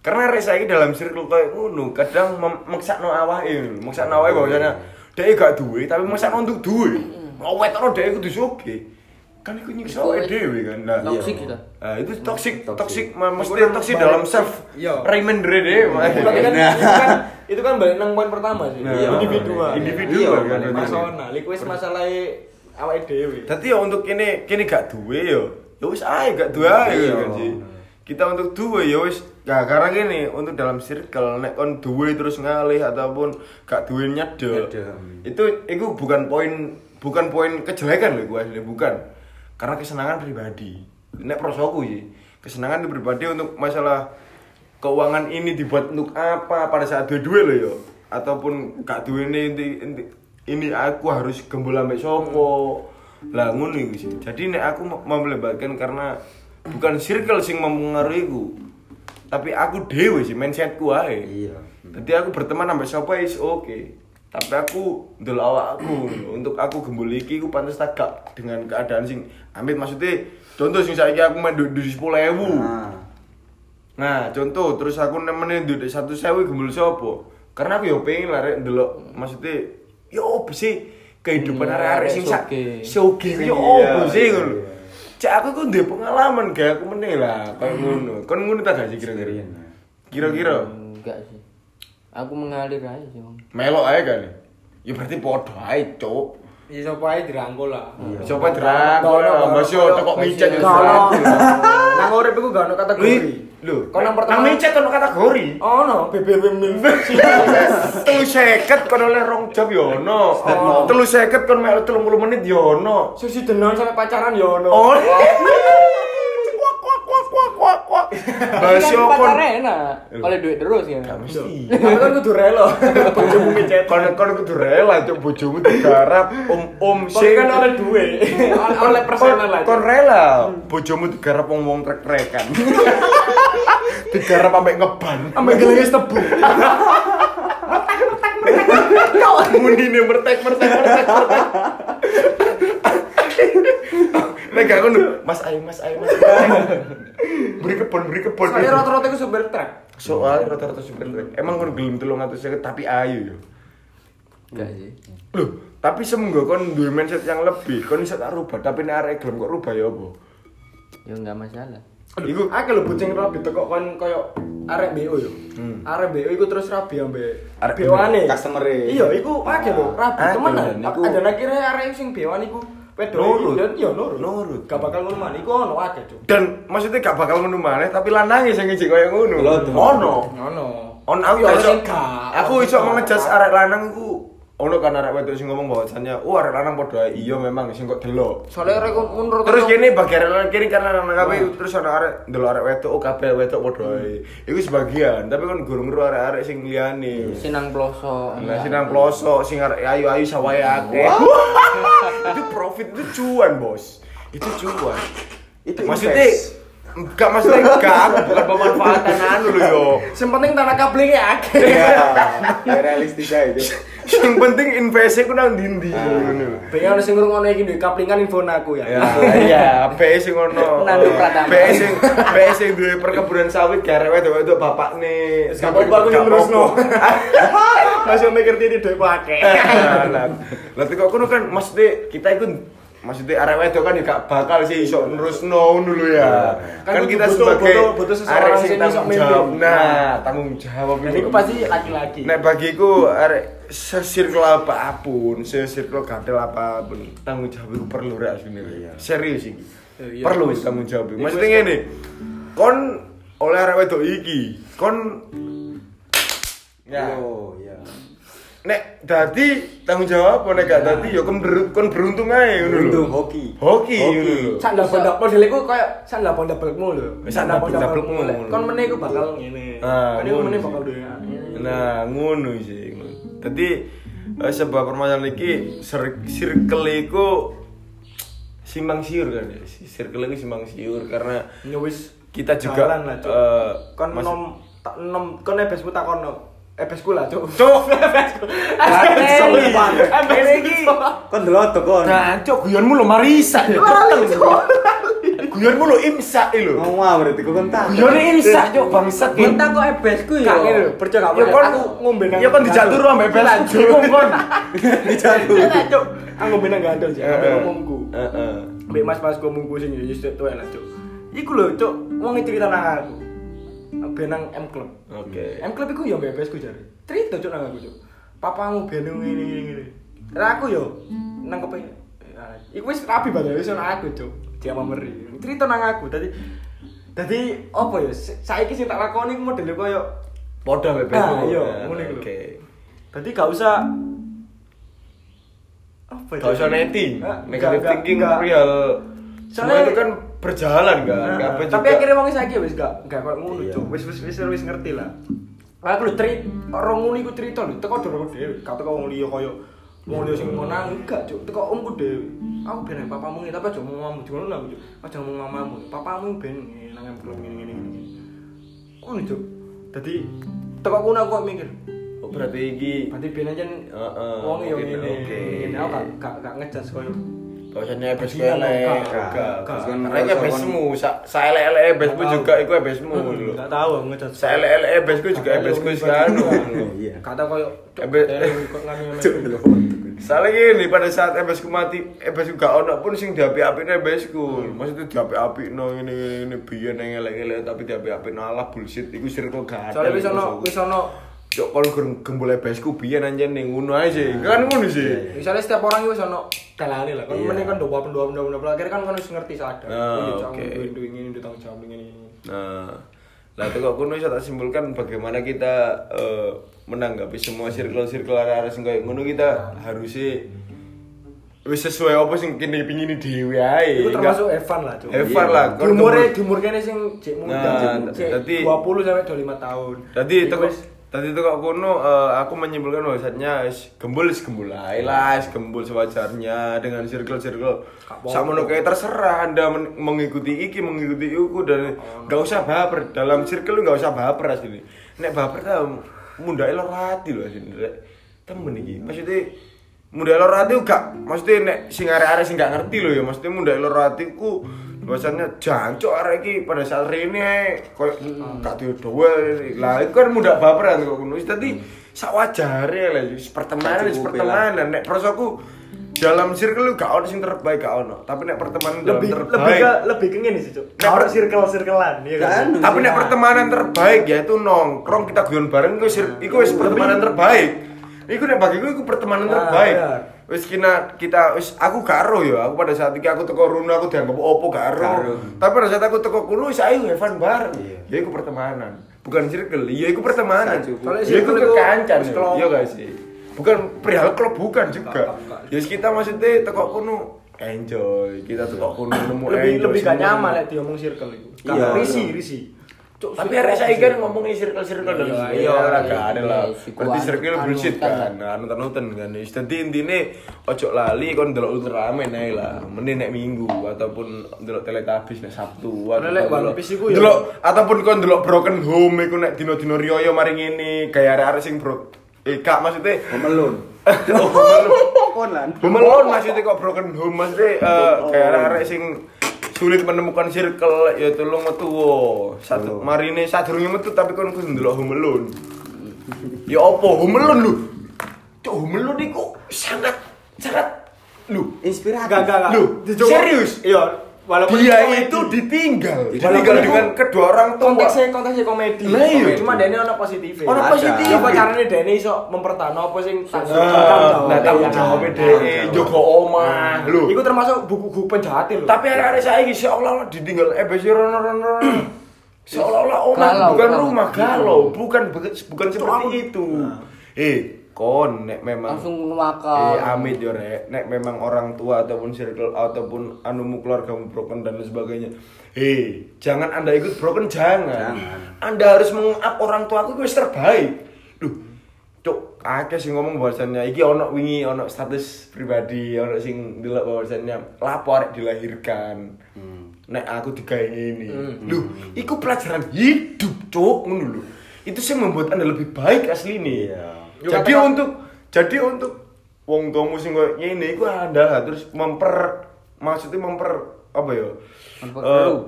A: karena rek saiki dalam circle kayak ngono kadang mem- meksakno awake meksakno awake bahwasanya dia gak duwe tapi meksakno untuk duwe ngawetno dia kudu sugih kan iku nyiksa awake dhewe kan nah
D: Toxic gitu.
A: Nah, itu toxic,
C: Toxic.
A: toxic, ma-
B: Itu
A: mesti
B: kan
A: toxic
B: balik-
A: dalam self
B: Iya.
A: remainder deh.
B: Kan *laughs*
C: Nah.
B: itu kan itu kan balik nang poin pertama sih.
A: Nah,
B: individual.
A: individual
C: Iya,
A: kan.
C: balik
A: berarti.
B: Personal. Iku wis masalah awake dhewe.
A: Tapi ya untuk kini kini gak duwe yo. Ya wis ae gak duwe ae
C: Iya.
A: kan sih. Kita untuk duwe ya wis Nah, karena gini, untuk dalam circle nek kon duwe terus ngalih ataupun gak duwe nyedek.
C: Nyedek.
A: Itu itu bukan poin bukan poin kejelekan loh gue asli bukan. Karena kesenangan pribadi. Nek prosoku sih. Kesenangan pribadi untuk masalah keuangan ini dibuat untuk apa pada saat dua-dua loh yo ataupun gak duwe ini inti- ini aku harus gembul ambek sopo lah ngono iku sih jadi nek aku mau melebatkan karena bukan circle sing mempengaruhi ku tapi aku dewe sih mindsetku ae
C: Iya.
A: jadi aku berteman sampai sopo is oke. Tapi aku ndelok awakku *clears throat* untuk aku gembul iki ku pantes tak gak dengan keadaan sing amit. Maksudnya contoh sing saiki aku main duit 10.000
C: Nah,
A: Nah, contoh terus aku nemenin satu sewu gembul sopo. Karena aku yo pengen lah rek ndelok maksudnya yo opo sih? Kehidupan
D: Hmm,
A: arek-arek sing sak
D: soge.
A: yo
C: Iya,
A: opo sih?
C: iya,
A: ngono. Cek aku ku ndek pengalaman gak aku meneh lah kayak ngono. Kon ngono tak gak sih kira-kira? Kira-kira
D: Enggak sih. Aku mengalir aja sih, Bang.
A: melok ae kan. Ya berarti podo ae, Cuk.
B: Ya sapa ae dirangkul lah.
A: Coba dirangkul, masih
B: Mas
A: otak kok micet yo
B: ono.
A: dirangkul.
B: Nang urip iku gak ono kategori.
A: Lho,
B: Kon nang pertama
A: nang micet ono kategori.
B: ono BBW milf. *laughs*
A: Telu seket kon oleh rong jam yo ono.
B: Oh.
A: Telu seket kon melu 30 menit yo ono.
B: Sisi denon sampai pacaran ya ono.
A: Oh. *laughs* Kuak kuak kuak kuak. Basio
D: Kan
A: kon.
D: enak. Oleh duit terus ya.
B: Tapi *laughs* kan kudu rela. *laughs* Bojomu micet.
A: Kon kon kudu rela cuk bojomu digarap om-om
B: Kon kan oleh duwe. Oleh personal lah.
A: Kon rela bojomu digarap wong-wong trek-trekan. *laughs* digarap sampai ngeban.
B: Ambek gelenge tebu.
A: Mundine mertek mertek mertek mertek. Nek gak ngono, Mas ayo Mas ayo Mas. Beri kebon, beri kebon.
B: Soalnya rata-rata iku supir truk.
A: Soalnya rata-rata super trek. Emang kon gelem 350 tapi ayu yo.
D: Enggak sih.
A: Loh, tapi semoga kon duwe mindset yang lebih, kon iso tak rubah, tapi nek arek gelem kok rubah ya apa?
D: Ya enggak masalah.
A: Iku
B: Akeh lho boceng rabi teko kon koyo arek BO yo.
A: Hmm.
B: Arek BO iku terus rabi ambek
A: Arek
B: BO-ane.
C: customer-e.
B: Iya, iku akeh lho, rabi
A: Akeh,
B: temenan. Ada akhirnya arek sing BO-an iku wedok
A: Nurut.
B: iya nurut.
A: Nurut.
B: Gak bakal ngono maneh iku ono akeh, Cuk.
A: dan maksudnya gak bakal ngono maneh, tapi lanange sing ngejek koyo ngono. Ono.
B: Ngono.
A: On aku gak iso. Aku iso mengejas arek lanang iku ono kan arek wedok sing ngomong bahwasannya oh arek lanang padha ae." iya memang sing kok delok
B: Soalnya rek menurut
A: terus kene bagi arek lanang kene karena lanang kabeh terus ana arek delok arek wedok oh kabeh wedok padha ae iku sebagian tapi kan gurung ngero arek-arek sing liyane
D: Sinang ploso.
A: Nah, sing nang pelosok sing arek ayu-ayu sawahe akeh. *laughs* itu profit itu cuan, Bos. Itu cuan.
C: Itu
A: maksudnya. Enggak maksudnya enggak aku bukan pemanfaatan anu lho yo.
B: Sing penting tanah kaplingnya akeh.
C: Ya, ya realistis aja itu.
A: Yang penting investnya ku nang ndi-ndi ngono.
B: Pengen sing ngrungokno iki duwe kaplingan info aku ya.
A: Ya, iya, PS sing ngono.
D: Nando Pratama.
A: PS sing PS sing duwe perkebunan sawit garek wedok-wedok bapakne.
B: Gak apa-apa aku yang terusno. *laughs* Masih mikir dia duwe akeh.
A: Lah, lah kok kono kan maksudnya kita itu maksudnya arek wedok kan ya gak bakal sih iso nerusno lho ya.
B: Kan
A: Kan kita
B: butuh-
A: sebagai
B: butuh- butuh
A: arek
B: sing
A: tanggung jawab. Nah, tanggung jawab itu.
B: pasti laki-laki.
A: Nek bagiku arek sesirkel apa pun, sesirkel gadel apa pun, tanggung jawab itu perlu rek asline. Serius iki.
B: Iya,
A: Perlu tanggung jawab. Maksudnya ngene. Kon oleh arek wedok iki, kon ya
C: Oh, iya.
A: Nek dadi tanggung jawab apa nek gak dadi ya kon kon beruntung ae ngono lho.
C: Beruntung, hoki.
A: Hoki
C: Hoki.
A: ngono lho.
B: Sak ndak pondak model iku koyo sak ndak pondak belekmu lho.
A: Sak ndak pondak-belekmu.
B: Kon meneh iku bakal ngene.
A: Ah,
B: Kan iku
A: ngono
B: meneh bakal.
A: Nah, ngono sih. Dadi eh, sebuah permasalahan iki circle iku simpang siur kan ya. Circle iku simpang siur karena
B: Ya wis
A: kita juga
B: jalan lah, Cuk. kon
A: mas-
B: nom tak nom kon ebesmu takono. Ebesku lah, Cuk.
A: Cuk.
B: Ebesku.
A: Gateli.
B: Ebesku.
A: iki.
C: Kon delotok kon.
A: Nah, cok guyonmu lo marisa.
B: Lali, Cuk.
A: Guyonmu lo imsa lho.
C: Ngomong berarti kok kon tak.
A: Guyone imsa cok bangsat.
D: Kita kok ebesku
B: Gak ngene lho, percaya gak
A: Ya
B: apa
A: kon
B: aku ngombe nang.
A: Ya kon dijatuh ambek bes. Bingung kon. *laughs*
C: Dijatuh.
B: Enak, Cuk. Aku ngombe nang gandol sih, ambek
A: Heeh.
B: ngomongku.
A: Heeh.
B: Mbak mas mas ngomongku sing yo wis tuwa lah, Cuk. Iku lho, Cuk, wong cerita nang aku. Ben nang M Club.
A: Oke.
B: M Club iku yo bebas ku jare. Cerita Cuk nang aku, Cuk. Papamu ben ngene ngene ngene. Lah aku yo nangkep Iku wis rapi banget wis nang aku, Cuk. Dia meri. Cerita nang aku. Dadi Dadi apa ya? sa- Saiki sing tak lakoni modele koyo
A: Podo ambek bes.
B: Ah, iya, ngono iku lho.
A: Oke.
B: Dadi gak usah apa ya?
A: Gak usah netting.
B: Ah,
A: Negative thinking real.
B: Soalnya-
A: itu kan berjalan kan.
B: Nah,
A: Kabeh
B: tapi
A: juga-
B: akhirnya wong saiki wis gak gak koyo ngono,
C: Iya.
B: Wis wis wis wis ngerti lah. Aku lho cerita orang ngono iku cerita lho, teko doro dhewe, gak teko wong liya koyo wong liya sing menang enggak, Cuk. Teko omku dhewe. Aku ben papamu ngene, tapi aja ngomong mamamu, ngono lah, Cuk. Aja ngomong mamamu. Papamu ben nang klub ngene ngene ngene. Ngono, Cuk. Dadi teko kono aku mikir,
A: Oh, berarti iki
B: berarti ben aja wong yo ngene.
A: oke.
B: Aku gak gak gak ngejas koyo
A: Bahwasannya ebes
B: Iya,
A: elek,
B: enggak,
A: enggak.
B: enggak.
A: Karena itu ebesmu, sa- saelek-elek ebesmu
B: Nggak
A: juga,
B: tahu.
A: itu ebesmu lho.
B: Gak tahu aku ngejas.
A: Saelek-elek ebesku juga ebesku sekarang.
C: Iya.
B: Kata koyo eh, kok *laughs*
C: delotok.
A: Soalnya gini, pada saat ebesku mati, ebesku gak ono pun sing diapi-api ebesku. Maksudnya diapi-api no ini ini ini biyen yang elek-elek tapi diapi-api alah bullshit. Iku circle gak ada.
B: Soalnya wis ono wis ono
A: Cok kalau gem- gembul ebesku biyen anjen ning ngono ae sih. Kan ngono sih.
B: misalnya setiap orang itu ono dalane lah. Kan
C: Iya.
B: meneh kan doa pendoa pendoa pendoa akhirnya kan kan wis ngerti sadar. Oh, iya,
A: oke.
B: duwe ngene duwe tanggung jawab ngene.
A: Nah, lah itu kok kuno bisa tak simpulkan bagaimana kita eh, menanggapi semua circle-circle arah-arah sing kayak ngono kita harusnya wis sesuai apa sing kene pingin dhewe ae.
B: Itu
A: Nggak-
B: termasuk Evan lah, Cuk.
A: Evan
C: Iya.
A: lah.
B: Umure umur kene sing cek muda,
A: Nah,
B: cek-
A: dadi-
B: 20 sampai 25 tahun.
A: Tadi
B: Iku
A: itu
B: wis
A: tadi itu kok kuno eh, aku menyimpulkan bahwasannya gembul gembul lah, wis gembul sewajarnya dengan circle-circle.
B: apa-apa.
A: Sama kayak terserah Anda men- mengikuti iki, mengikuti iku dan nggak usah baper dalam circle nggak usah baper asli. Nek baper ta mudah elor hati loh asli. Temen iki. Maksudnya mudah elor hati gak maksudnya nek sing arek-arek sing gak ngerti loh ya, maksudnya mudah elor hatiku bahwasannya jancuk arek iki pada saat rene koyo gak diodowe lah itu kan mudah baperan kok ngono. Dadi sak wajare lah pertemanan pertemanan. Nek prosoku dalam circle lu gak ono sing terbaik gak ono. Tapi nek pertemanan dalam
B: lebih lebih
A: terbaik
B: ke lebih ke ngene sih, Cuk.
A: Nek per-
B: circle-circlean, iya kan?
C: Kan.
A: tapi nek pertemanan terbaik ya itu nongkrong kita guyon bareng iku wis pertemanan terbaik. Iku nek bagiku iku pertemanan
B: Ah,
A: terbaik.
B: iya.
A: Wis kina kita wis aku karo ya aku pada saat itu aku teko runo aku dianggap opo karo
C: Karo.
A: tapi pada saat aku teko kuno wis ayo Evan bareng
C: Iya.
A: ya iku pertemanan bukan circle iya iku pertemanan.
B: Soalnya
A: ya iku
B: iku
A: kekancan ya. iya gak sih bukan perihal klub bukan juga ya kita maksudnya tekok kuno enjoy kita tekok kuno nemu
B: lebih
A: enjoy
B: lebih gak nyaman lek diomong circle itu.
C: Iya.
B: Gak risi, risi. Cuk,
A: tapi hari saya kan ngomongin circle circle dan
B: Iya,
A: iya
B: iya,
D: iya,
A: gak ada lah.
D: Iya,
A: berarti circle bullshit kan. nah anutan anutan kan. Jadi intinya ojo lali kon delok Ultraman ae lah. Mending nek minggu ataupun delok Teletubbies nek Sabtu
B: lek One Piece iku ya-
A: delok ataupun kon delok Broken Home iku nek dino-dino riyo mari ngene. Gaya arek-arek sing bro eh kak maksudnya oh, Home Alone.
C: Lan.
A: Home Alone maksudnya kok broken home maksudnya eh, kayak arek-arek sing sulit menemukan circle ya tolong metu wo. Satu marine sadurunge metu tapi kon kudu ndelok Home Alone. Ya opo Home Alone lu? Cuk Home Alone iku sangat sangat lu
C: Inspiratif.
B: Gak, gak, gak.
A: Lu, serius?
B: Iya. Walaupun
A: dia
B: komedi.
A: itu ditinggal. Ditinggal
B: itu
A: dengan kedua orang tua.
B: konteksnya konteksnya komedi.
A: Iya.
B: Komedi. Cuma Dene ono positif.
A: Ono positif.
B: Coba caranya Dene iso mempertahankan apa sing tanggung
A: Nah, nah tanggung jawabnya
B: Nah,
A: deh, Joko Omah, lu.
B: Iku termasuk buku-buku penjahatin lho.
A: Tapi ada-ada saya ini seolah-olah ditinggal eh besi rono rono. *clears throat* Seolah-olah
D: Galau,
A: bukan rumah galau, bukan bukan, seperti itu. Eh, kon nek memang
D: Langsung
A: Eh,
D: makan.
A: amit yo rek, nek memang orang tua ataupun circle ataupun anumu keluargamu broken dan lain sebagainya. Hei, jangan Anda ikut broken jangan.
C: Jangan.
A: Anda harus menguap orang tua aku wis terbaik. Duh, Cuk, akeh sing ngomong bahwasannya iki ono wingi ono status pribadi, ono sing ndelok bahwasannya lapo arek dilahirkan. Nek aku digawe ngene. Duh, iku pelajaran hidup, Cuk, ngono lho. Itu sih membuat Anda lebih baik asli nih.
C: Iya.
A: Jadi
B: katakan-
A: untuk jadi untuk wong tuamu sing koyo ngene iku Anda terus memper maksudnya memper apa ya?
D: Memperkeruh.
A: Eh,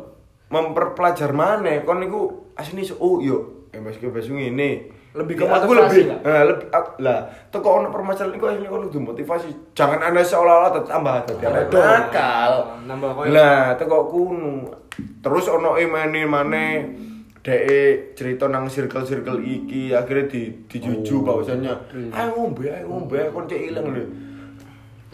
A: memperpelajar mana kon niku asline iso, oh yo eh mas bebas ngene
B: Lebih ke
A: aku lebih
B: lah.
A: nah, lebih lah teko ono permasalahan iku asline kon kudu motivasi jangan anda seolah-olah tambah dadi anak
B: Betul.
A: nakal
B: Nambah koyo-
A: lah teko kuno terus ono e mane mane dek cerita nang circle-circle iki akhirnya di dijuju bahwasannya ayo ngombe ayo ngombe kon cek ilang lho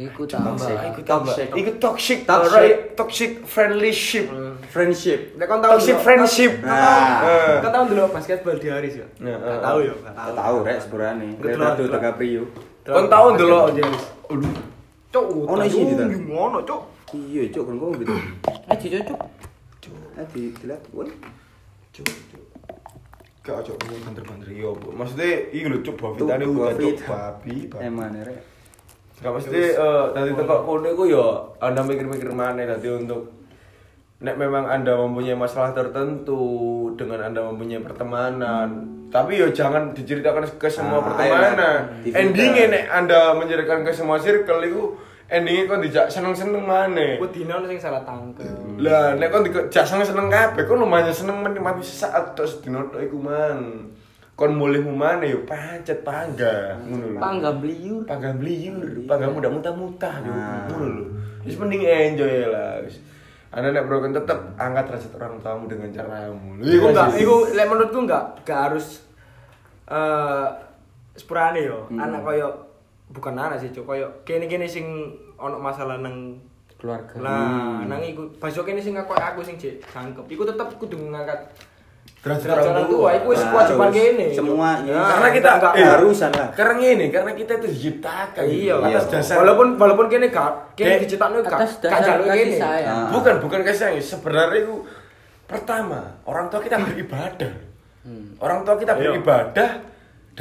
D: Iku tambah.
A: Iku tambah.
B: Toxic.
A: Iku toxic,
C: Toxic.
A: Toxic friendship.
C: Friendship.
B: Nek kon tahu
A: Toxic
B: dulu-
A: friendship.
C: Nah.
A: Eh.
B: Kan tahu dulu basketball di Haris ya?
A: Nah,
B: Gak
A: eh.
B: tahu ya,
C: Tak
B: tahu.
C: rek Leonardo
B: betul.
C: DiCaprio.
A: Kon tahu ndelok
B: Basketball di Haris.
A: Aduh.
B: Cuk,
C: Ono isi di.
B: Gimana, Cuk?
C: Iya, cuk kon ngomong gitu.
D: Eh, cocok.
C: Tadi dilihat, woi.
A: Gak ojo ngomong banter-banter yo. Bu. Maksudnya iki lho cuk babi tadi udah cuk babi. babi.
C: Emang rek.
A: Gak maksudnya eh tadi teko kono iku yo Anda mikir-mikir mana tadi untuk Nek memang Anda mempunyai masalah tertentu dengan Anda mempunyai pertemanan, tapi yo jangan diceritakan ke semua
C: Ah,
A: pertemanan.
C: ayo, Divita.
A: Endingnya nek Anda menceritakan ke semua circle itu endingnya kok dijak seneng-seneng mana?
B: Wedine ono sing salah tangkep.
A: Lah, nek kon dijak seneng-seneng kabeh, kon lumayan seneng menikmati sesaat tok sedina tok iku mang. Kon mulihmu mana yo pancet pangga, ngono lho.
D: Pangga bliur.
A: Pangga bliyur, pangga muda muntah-muntah yo.
C: Nah.
A: Ngono lho. Wis mending enjoy lah. Wis. Anda nek broken tetep angkat derajat orang tuamu dengan caramu. Lho,
B: Iku
A: iya
B: enggak,
A: sih.
B: iku lek menurutku enggak enggak harus eh sepurane yo.
A: Hmm.
B: Anak koyo bukan anak sih, Cuk. Koyo kene-kene sing ono masalah nang
D: Keluarga.
B: Nah, nang iku besok kene sing aku aku sing cek cangkep. Iku tetep kudu ngangkat
A: derajat
B: orang tua. Iku wis
C: Nah,
B: kewajiban kene.
C: semua ini.
B: Nah,
A: karena kita
B: enggak
A: eh,
C: harusan lah.
A: Karena ini, karena kita itu diciptakan
B: Iya,
A: atas
C: iya.
A: dasar
B: walaupun walaupun kene gak kene dicetakno gak
D: Atas dasar kasih
B: kene.
D: sayang.
C: Ah.
A: Bukan, bukan kasih sayang. Sebenarnya itu pertama, orang tua kita beribadah. Orang tua kita beribadah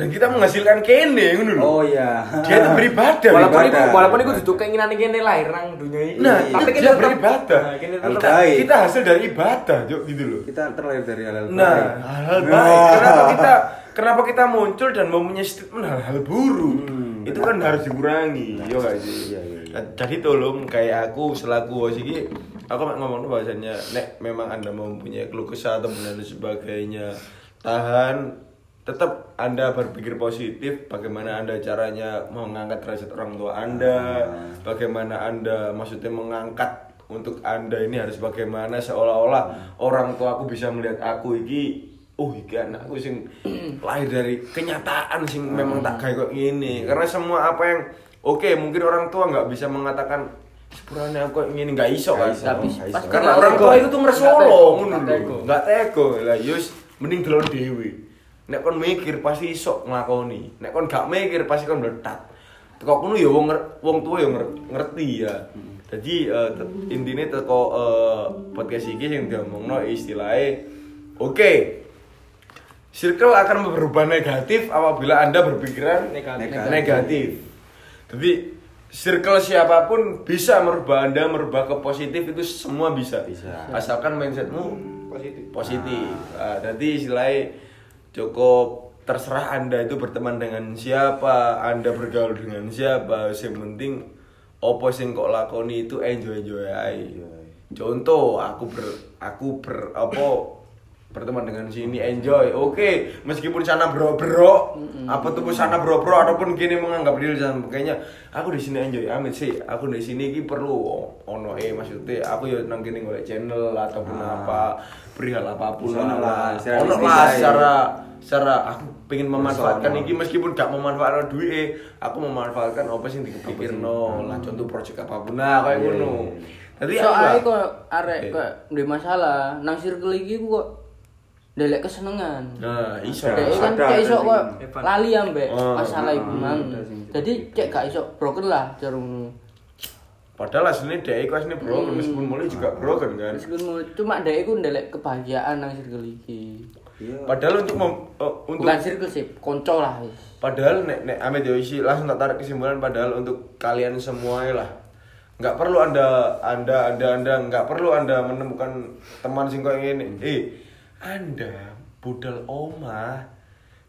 A: dan kita menghasilkan kene ngono lho.
C: Oh iya.
A: Dia itu beribadah.
B: Walaupun iku
C: Beribadah.
B: walaupun iku duduk keinginan kene lahir nang dunia ini.
A: Nah,
B: tapi
A: itu
B: tetep-
A: beribadah.
B: Nah, tetep
C: baik.
A: Kita hasil dari ibadah, Juk, gitu loh.
C: Kita terlahir dari hal-hal
A: Nah,
C: baik.
A: hal-hal baik. Kenapa kita kenapa kita muncul dan mempunyai statement hal-hal buruk?
C: Hmm,
A: itu kan harus dikurangi, yo gak sih?
C: Iya, iya, iya.
A: Nah, Jadi tolong kayak aku selaku bos iki aku ngomong bahasanya nek memang Anda mempunyai keluh kesah atau dan sebagainya, tahan tetap Anda berpikir positif bagaimana Anda caranya mengangkat derajat orang tua Anda, bagaimana Anda maksudnya mengangkat untuk Anda ini harus bagaimana seolah-olah orang tua aku bisa melihat aku iki oh iki anakku sing *clears throat* lahir dari kenyataan sing memang tak kayak kok gini karena semua apa yang oke mungkin orang tua nggak bisa mengatakan sepurane aku gini nggak iso kan?
D: Tapi
A: karena orang tua itu tuh ngeresolo
B: Nggak
A: ngono
B: tego
A: lah yus mending delon dewi nek kon mikir pasti iso nglakoni nek kon gak mikir pasti kon meletat teko kono ya wong wong tua ya nger- ngerti ya jadi eh, te- intine teko eh, podcast iki sing diomongno istilahnya oke circle akan berubah negatif apabila anda berpikiran
B: Negatif.
A: negatif. Jadi circle siapa pun bisa merubah anda merubah ke positif itu semua bisa.
C: Bisa.
A: Asalkan mindsetmu
B: Positif.
A: positif. Nah, jadi istilahnya cukup terserah anda itu berteman dengan siapa, anda bergaul dengan siapa. Yang penting opo sing kok lakoni itu enjoy enjoy aja. Contoh aku ber aku ber apa berteman dengan sini enjoy. Oke meskipun sana bro bro apa tuh sana bro bro ataupun gini menganggap diri sana kayaknya aku di sini enjoy amit sih. Aku di sini ki perlu ono eh maksudnya aku ya nang kene golek channel ataupun
C: Ah.
A: apa perihal apa pun
C: Ono lah, secara
A: ono lah secara secara aku pengen memanfaatkan ini meskipun gak memanfaatkan duit aku memanfaatkan apa sih dipikir no lah contoh project apa pun nah kayak
C: Iya,
A: ngono.
C: iya.
A: jadi
D: Soalnya kok arek kok duwe masalah. Nang circle iki kok ndelek kesenengan.
A: nah iso.
D: Dek kan cek iso kok lali ambek
A: Oh,
D: masalah iku
C: ah,
D: mang.
C: gitu.
D: Jadi cek gak iso broken lah jarung.
A: Padahal aslinya dia itu aslinya broken, meskipun mulai juga broken kan.
D: Meskipun mu- cuma dek iku ndelek kebahagiaan nang circle iki.
C: Iya.
A: Padahal untuk mem- eh, untuk
D: Bukan circle sih, konco lah
A: padahal nek nek Amit Yoshi langsung tak tarik kesimpulan padahal untuk kalian semua lah nggak perlu anda anda anda anda nggak perlu anda menemukan teman sing koyo ngene eh anda budal oma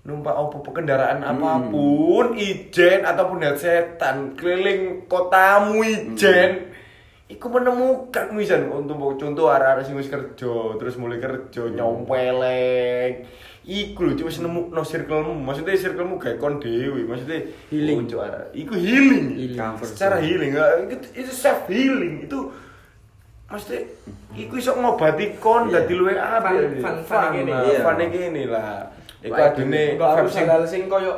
A: numpak opo kendaraan apa pun ijen ataupun headsetan keliling kotamu ijen Iku menemukan misalnya untuk contoh arah-arah sing wis kerja, terus mulai kerja nyompeleng. Iku lho cuma nemu no circlemu, maksudnya circlemu kayak kon dewi, maksudnya
D: Healing.
A: arah. Iku healing.
D: Healing.
A: Secara healing, itu, itu self healing itu maksudnya iku iso ngobati kon
C: Iya.
A: dadi luwe apa
B: Fun- fun- fun
A: fun
B: gini.
A: lah,
C: Iya.
A: fun gini lah. Iku adune
B: harus hal sing koyo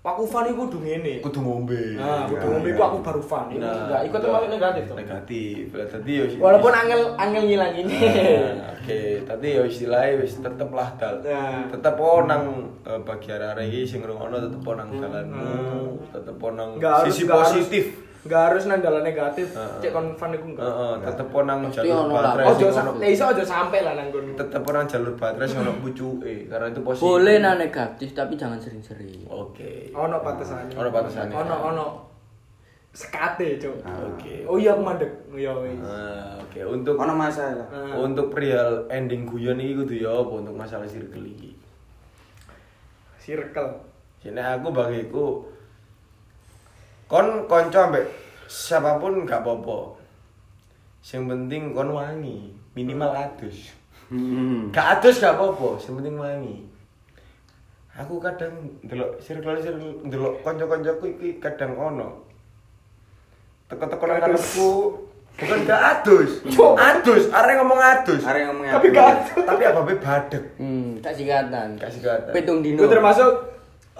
B: aku fan iku kudu ngene.
A: kudu ngombe.
B: Nah, kudu
C: Iya,
B: ngombe iku aku baru fan. Iku enggak, iku termasuk negatif tuh.
A: Negatif. Tadi yo
B: Walaupun angel angel ngilangin.
A: Nah, Oke, tadi ya istilahnya wis tetep lah dal.
B: Nah.
A: Tetep oh nang eh, bagi arek iki sing ngrungokno tetep oh nang dalanmu, tetep oh nang
B: Enggak harus
A: sisi positif.
B: Enggak harus nang dalan negatif. Cek kon fan iku enggak.
A: Heeh, tetep oh nang jalur baterai.
B: Ojo lah iso ojo sampe lah nang kono.
A: tetep oh nang jalur baterai sing ono pucuke karena itu positif.
D: Boleh nah negatif tapi jangan sering-sering.
A: Oke.
B: Ono batasane.
A: Ono batasane.
B: Ono ono sekate, Cuk.
C: Ah.
A: Oke.
B: Oh iya aku mandek. Ya wis.
A: Oke untuk
C: Ono masalah.
B: Nah.
A: untuk perihal ending guyon iki kudu ya apa untuk masalah circle iki.
B: Circle.
A: Sini aku bagiku kon konco ambek siapa pun gak apa-apa. Sing penting kon wangi, minimal adus.
C: Hmm.
A: Gak adus gak apa-apa, sing penting wangi. Aku kadang ndelok circle circle ndelok kanca-kancaku iki kadang ono. Teko-teko nang
B: Adus.
A: ngarepku bukan gak adus. Adus, arek ngomong adus.
C: Arek ngomong
B: Tapi
C: apa?
B: gak adus.
A: Tapi apa be badek.
D: Hmm, tak sikatan.
A: Kasih kata.
D: Pitung dino.
B: Itu termasuk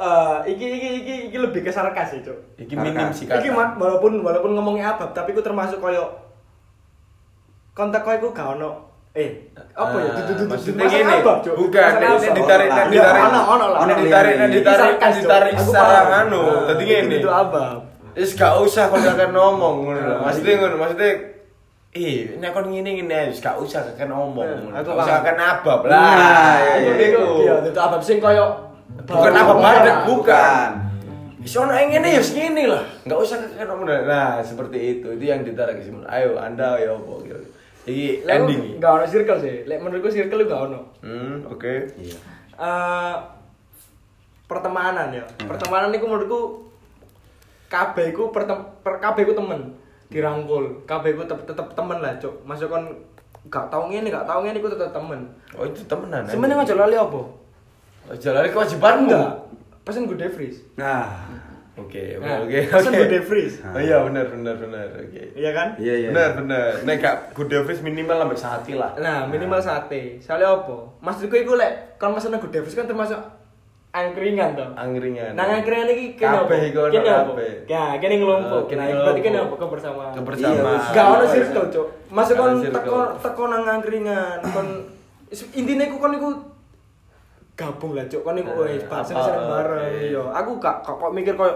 B: eh iki iki iki iki lebih ke sarkas ya, Cuk.
A: Iki minim sih.
B: Iki ma- walaupun walaupun ngomongnya abab, tapi ku termasuk koyo kontak koyo iku gak ono eh apa ya? Dudu dudu
A: maksudnya
B: masalah abab, Cuk.
A: bukan, ini ditarik,
C: lah.
A: ini ditarik,
B: Iya, ono, ono lah.
A: ini
C: Ono
A: ditarik,
C: liane.
A: ini ditarik, ditarik secara anu,
B: Nah,
A: tadi
B: itu-. Itu abab.
A: Wis gak usah kon akan ngomong ngono.
B: Nah,
A: Maksudnya ngono, maksudnya Eh, nek kon ngene ngene wis gak usah kakek ngomong.
B: Nah,
A: Gak usah kakek abab
C: Nah,
A: lah.
C: iya,
A: Itu
C: iya.
B: Iya, itu abab sing koyo
A: Bukan apa badek, bukan.
C: Bukan.
A: Wis ono yang ngene ya ngene lah. Gak usah kakek ngomong. Nah, seperti itu. Itu yang ditarik kesimpulan. Ayo, Anda ya apa gitu. Iki
B: Lah,
A: ending. iki.
B: Gak ono circle sih. Lek menurutku circle gak ono.
A: Hmm, oke.
C: Iya.
B: eh pertemanan ya. Pertemanan itu menurutku kabeh iku pertem per, kabeh iku temen dirangkul. Kabeh iku tetep, tetep temen lah, Cuk. Masuk kon gak tau ngene, gak tau ngene iku tetep temen.
A: Oh, itu temenan.
B: Sebenarnya aja lali apa?
A: Jalan kewajibanmu.
B: Enggak. Pesen good day freeze.
C: Nah,
A: Oke, oke,
B: Nah,
A: oke.
B: pesen
A: oke.
B: good day freeze.
A: Oh iya, benar, benar, benar. Oke.
B: Iya kan?
C: iya iya.
A: Benar, benar. Nek gak good Davis minimal sampai sehati lah.
B: Nah, minimal sate. Soalnya apa? Maksudku iku lek kon mesen good day freeze kan termasuk angkringan toh.
A: Angkringan.
B: Nah, angkringan iki kene apa?
A: Kabeh iku ono
B: Kene apa?
A: kabeh.
B: Ya, kene ngelompok.
A: Oh, kene
B: Nah, berarti kene apa? Kebersamaan.
A: Kebersamaan.
C: Iya,
B: Gak ono
A: Oh,
B: circle,
A: iya.
B: Cuk. Masuk kon teko teko nang angkringan, kon *clears throat* intine iku kon iku gabung lah cuk kon iku
A: Eh,
B: wis bareng
A: oke.
B: iya aku gak kok kok mikir koyo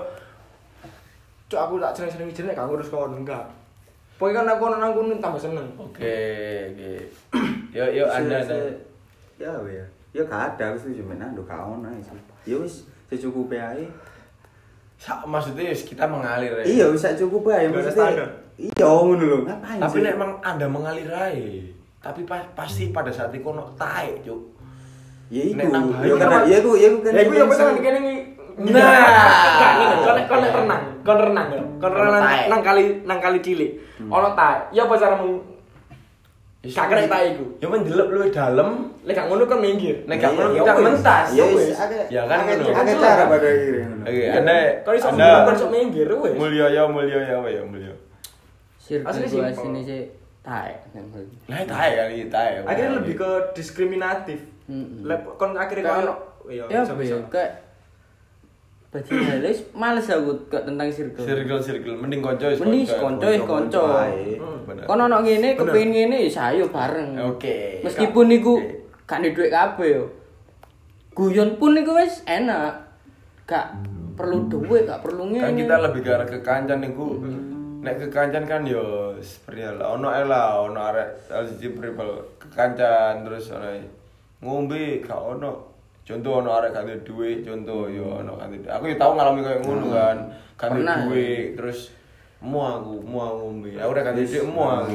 B: cuk aku tak seneng-seneng izin gak ngurus kon enggak pokoknya kan aku nang kono tambah seneng
A: Oke, oke. Yo yo Anda
C: Se-
A: ada.
C: se- Ya ya. Ya gak ada aku setuju menan gak ono ae sih. Ya wis secukupnya ae.
A: Sa- maksudnya wis kita mengalir ya.
C: Iya wis cukup ae
B: ada
C: maksudnya. Iya ngono lho, ngapain
A: Tapi
C: sih?
A: nek emang Anda mengalir ae. Tapi pa- pasti pada saat itu ono taek, Cuk.
C: Ya
A: nang
C: Ya karena ya iku ya iku kan.
B: ya iku ya betul kene iki
A: Nah.
B: Kon nek renang, kon renang ya. Kon
A: Ono
B: renang nang kali nang kali cilik. Ono taek. Ya apa caramu Gak kena taek iku.
A: Ya mendelep luwih dalem.
B: Lek gak ngono kan minggir.
A: Nek gak
C: Iya,
A: ngono
B: ya
A: kita
B: wis.
A: mentas.
C: Ya
B: wis.
A: Ya kan ngono.
B: Kan
C: cara pada akhirnya.
A: Oke, Anda
B: Kau iso kau iso minggir wis.
A: Mulya ya, mulya ya, ya, mulya.
B: Asli simpel.
D: ini sih taek.
A: Lah taek kali taek.
B: Akhirnya lebih ke diskriminatif. Lek kon akhirnya
D: ono
B: iya,
D: ya
B: bisa
D: ya kayak bajingan wis males aku ke tentang circle.
A: circle circle mending konco wis
D: Mending
A: konco.
D: wis konco.
B: Hmm.
D: Kon ono ngene kepengin ngene ya sayo bareng.
A: Oke.
D: Meskipun niku
A: Oke.
D: gak ndek dhuwit kabeh yo. Guyon pun niku wis enak. Gak perlu duit, gak perlu ngene.
A: kan kita lebih ke arah kekancan niku nek kekancan kan yo seperti lah ono ae lah ono arek LCG pribal kekancan terus ono ngombe gak ono. Contoh ono arek gak duwe contoh yo ono kan aku yo tau ngalami kayak ngono kan. Kan
D: Pernah.
A: duwe terus mu aku mu aku ngombe. Aku udah kan duwe mu aku.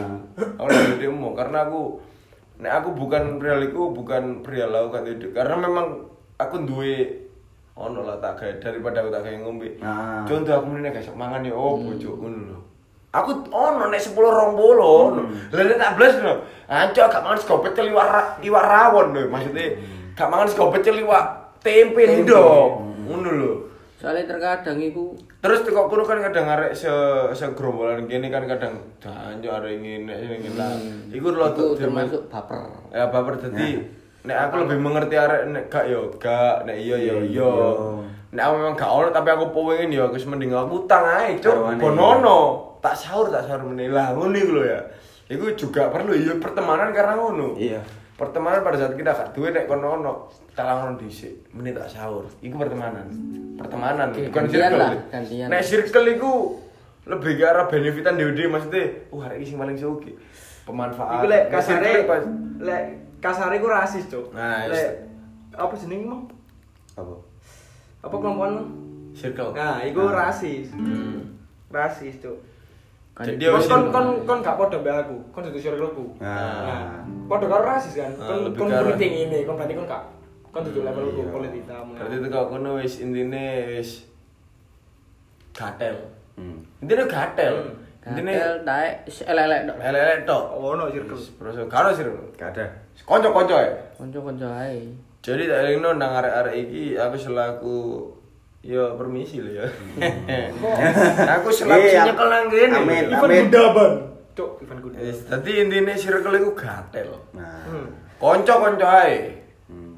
A: aku udah duwe mu karena aku nek aku bukan perilaku bukan perilaku kan duwe karena memang aku duwe ono lah tak kayak daripada aku tak kayak ngombe.
C: Ah.
A: contoh aku mending gak mangan ya oh bojo ngono lho aku ono nek 10 20 ono. Lha nek tak blas lho. Anco gak mangan sego pecel iwak iwak rawon lho maksudnya. Gak mangan sego pecel iwak tempe ndok ngono lho.
D: Soalnya terkadang iku
A: terus tekok kono kan kadang arek se segerombolan kene kan kadang anco arek ngene ngene lah. Iku lho
D: termasuk baper.
A: ya baper. Dadi nek aku lebih mengerti arek nek gak yo gak nek iya yo iya nek aku memang gak ono tapi aku pengen yo wis mending aku utang ae cuk. Bonono tak sahur tak sahur meneh lah ngono iku lho ya iku juga perlu yo pertemanan karena ngono
C: Iya.
A: pertemanan pada saat kita gak duwe nek kono ono kalangan dhisik meneh tak sahur iku pertemanan pertemanan
D: Oke,
A: bukan
D: gantian
A: circle
D: lah, gantian.
A: nek circle iku lebih ke arah benefitan dewe maksudnya wah hari ini sing paling sugih pemanfaat
B: Iku lek kasare
A: pas-
B: lek kasare ku rasis, Cuk.
A: Nah,
B: lek apa jenenge, Mang?
C: Apa?
B: Apa kelompokan,
A: circle
B: Nah, iku
C: Nah.
B: rasis.
A: Hmm.
B: Rasis, Cuk.
D: Kan
A: Jadi
B: Kon
A: wis
B: kon kon kon gak padha mbek aku, kon dudu circleku.
C: Nah.
B: Nah, padha karo rasis kan.
A: Ah,
B: Kon politik ini, kon berarti kon gak kon dudu levelku
C: Iya.
B: politik tamu.
A: berarti itu kok kono wis intine wis gatel
C: Hmm.
A: intine gatel
B: Hmm.
D: Gatel taek is elek-elek tok.
A: elek tok
B: Ono circle.
A: terus karo circle
C: Gak ada.
A: kanca-kanca ya
D: Kanca-kanca ae.
A: jadi tak elingno nang arek-arek iki aku selaku Yo permisi lho ya. *laughs* aku selaku
C: Eh,
A: sing
C: am-
A: nyekel nang kene.
C: amin,
B: Ivan. Gudaban. Cuk, Ivan Gudaban.
A: Wis dadi intine circle iku gatel.
C: Nah.
B: Hmm.
A: Kanca-kanca ae.
C: Hmm.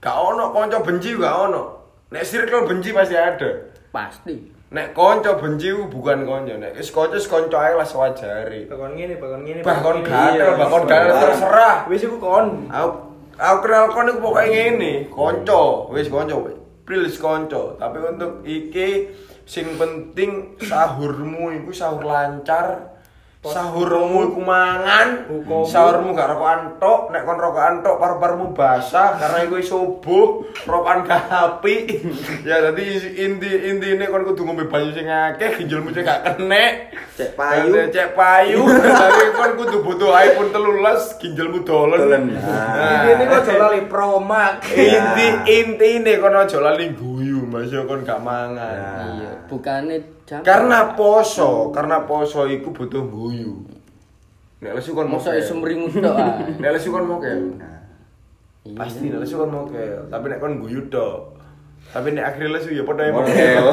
A: Gak ono kanca benci gak ono. Nek circle benci pasti ada.
D: Pasti.
A: Nek kanca benci ku bukan kanca, nek wis kanca kanca ae lah.
B: Bakon ngene, bakon ngene.
A: Bahkan
B: bakon ngene.
A: gatel,
B: Iya,
A: bahkan gatel terserah.
B: Wis iku kon.
A: Aku aku kenal kon iku pokoke ngene, kanca, wis kanca wis. Prilis kanca, tapi untuk iki sing penting sahurmu iku sahur lancar. Sahurmu iku mangan, sahurmu gak rokokan tok, nek kon rokokan tok paru-parumu basah karena iku subuh, rokokan gak api. *laughs* ya dadi inti intine kon kudu ngombe banyu sing akeh, ginjalmu sing gak kenek.
C: Cek payu.
A: Dadi Cek payu, tapi kon kudu butuh iPhone 13, ginjalmu dolen.
C: Dolen.
A: Nah,
B: Ini kok aja lali promak.
A: inti intine kon aja lali guyu mas kon gak mangan.
D: Iya, bukane jam.
A: karena poso karena poso iku butuh guyu nek lesu kon
D: mosok
A: mokel.
D: iso mringu tok ae. *laughs*
A: nek lesu kon mokel
C: Nah.
D: Iya.
A: pasti nek lesu kon mokel tapi nek kon guyu tok tapi nek akhirnya lesu ya padha
C: Mokel.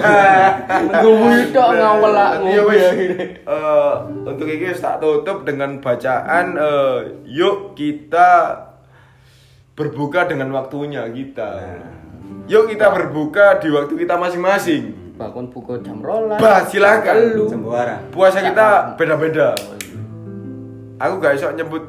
C: *laughs*
D: Guyu tok ngawel lah
A: Tapi ya
D: ngombe
A: wis, eh, untuk ini wis tak tutup dengan bacaan eh, yuk kita berbuka dengan waktunya kita. Yuk kita berbuka di waktu kita masing-masing.
D: Bakon buka jam rolas.
A: Bah, silakan.
C: Sembarang.
A: Puasa kita beda-beda. Aku gak iso nyebut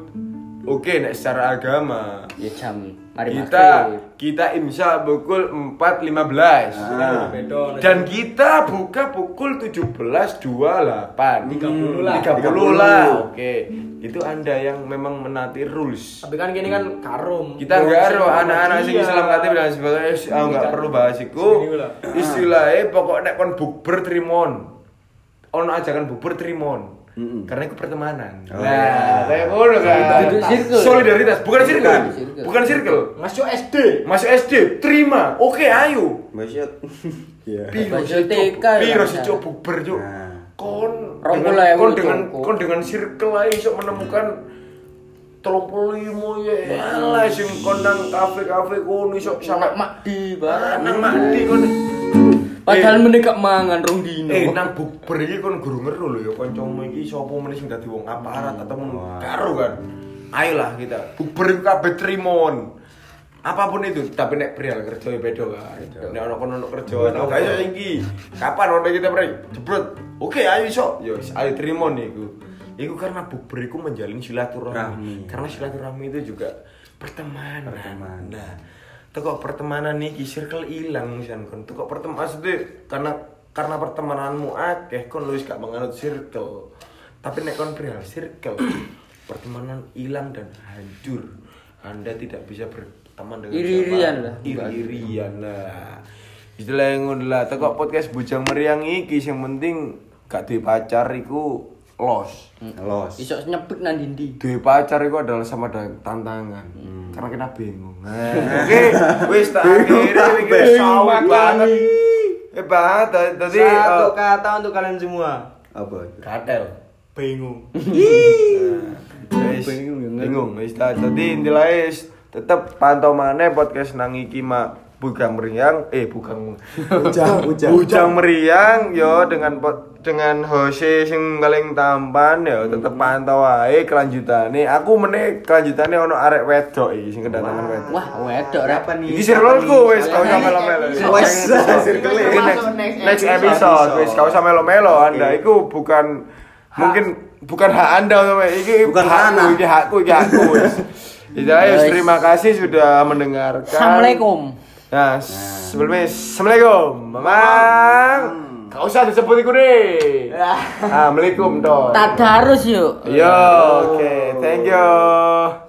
A: oke nek secara agama.
D: Ya jam Mari
A: kita
D: maghrib.
A: kita insya pukul 4.15
C: Ah.
B: Beda.
A: dan kita buka pukul 17.28
B: 30 lah.
A: 30 lah oke itu anda yang memang menati rules
B: Tapi kan gini kan karum.
A: kita nggak
B: Sing
A: harus anak-anak sing
B: iya.
A: Islam katib dan sebagainya ah, nggak
B: Kan.
A: perlu bahas iku
B: Sini lah.
A: istilahnya pokoknya nek kon bukber trimon ono ajakan bukber trimon
C: Mm-mm.
A: karena itu pertemanan.
C: Oh,
A: nah
C: iya.
A: kayak ngono kan. Solidaritas. Bukan circle
D: Bukan circle.
A: bukan circle.
B: Masuk SD.
A: masuk SD terima. Oke ayo.
C: Masyad. *laughs* Iya.
A: Piro
D: Masuk
A: sih,
D: TK
A: Piro sih
D: ya.
A: bukber cuk.
C: Nah.
A: kon dengan kon dengan kon dengan circle aja iso menemukan tolong puluh lima ya elah sing kon nang kafe-kafe kono iso
D: sampai mak di barang.
A: nang mati kon
D: Padahal
A: Eh,
D: mending gak mangan rong dino.
A: eh nang bukber iki kon guru ngeru lho ya kancamu iki sapa meneh sing dadi wong aparat atau mun
C: Wah.
A: karo kan. Ayolah kita. Bukber iku kabeh trimon. Apa pun itu tapi nek prial kerja ya beda kan. Nek ono kono ono kerja nek gak iso iki. Kapan ono kita pre jebrot. Oke ayo iso yo wis, ayo trimon iku. Iku karena bukber iku menjalin silaturahmi.
C: Rahmi.
A: karena silaturahmi itu juga pertemanan.
C: Pertemanan.
A: nah teko pertemanan nih circle ilang misalnya kon. Teko pertemanan maksudnya karena karena pertemananmu akeh kon lu gak menganut circle. Tapi nek kon perihal circle pertemanan hilang dan hancur. Anda tidak bisa berteman dengan
D: Iri-irian lah.
A: iri-irian lah. Istilah yang lah. Teko podcast bujang meriang iki yang penting gak duwe pacar iku los
C: Los.
D: Iso nyepik nang dindi.
A: Duwe pacar itu adalah sama ada tantangan. Karena kita bingung. Nah, *laughs* Oke, wis tak akhiri iki sawit banget. Eh banget tadi
B: Satu
A: eh,
B: kata untuk kalian semua.
C: Apa itu?
A: katel.
B: Bingung.
A: Wis
C: Bingung,
A: bingung wis ta. Dadi intilah tetep pantau maneh podcast nang iki mak bugang meriang eh bukan
C: Ujang, ujang.
A: Bujang meriang yo dengan dengan Jose sing paling tampan yo tetep pantau wae kelanjutane. Aku meneh kelanjutane ono arek wedok iki sing kedatangan wedok.
D: Wah, wedok rek.
C: Apa nih?
A: Iki circleku wis kau
C: Wes, circle
A: Iki next, episode wis kau usah melo-melo Anda iku bukan mungkin bukan hak Anda iki
C: Bukan
A: hakku, iki hakku, iki hakku wis. *laughs* Jadi
D: Wes.
A: terima kasih sudah mendengarkan.
D: Assalamualaikum.
A: Nah, sebelumnya Assalamualaikum. Mamang. Gak usah disebut iku deh. Assalamualaikum toh.
D: Tadarus yuk.
A: Yo, oke, thank you.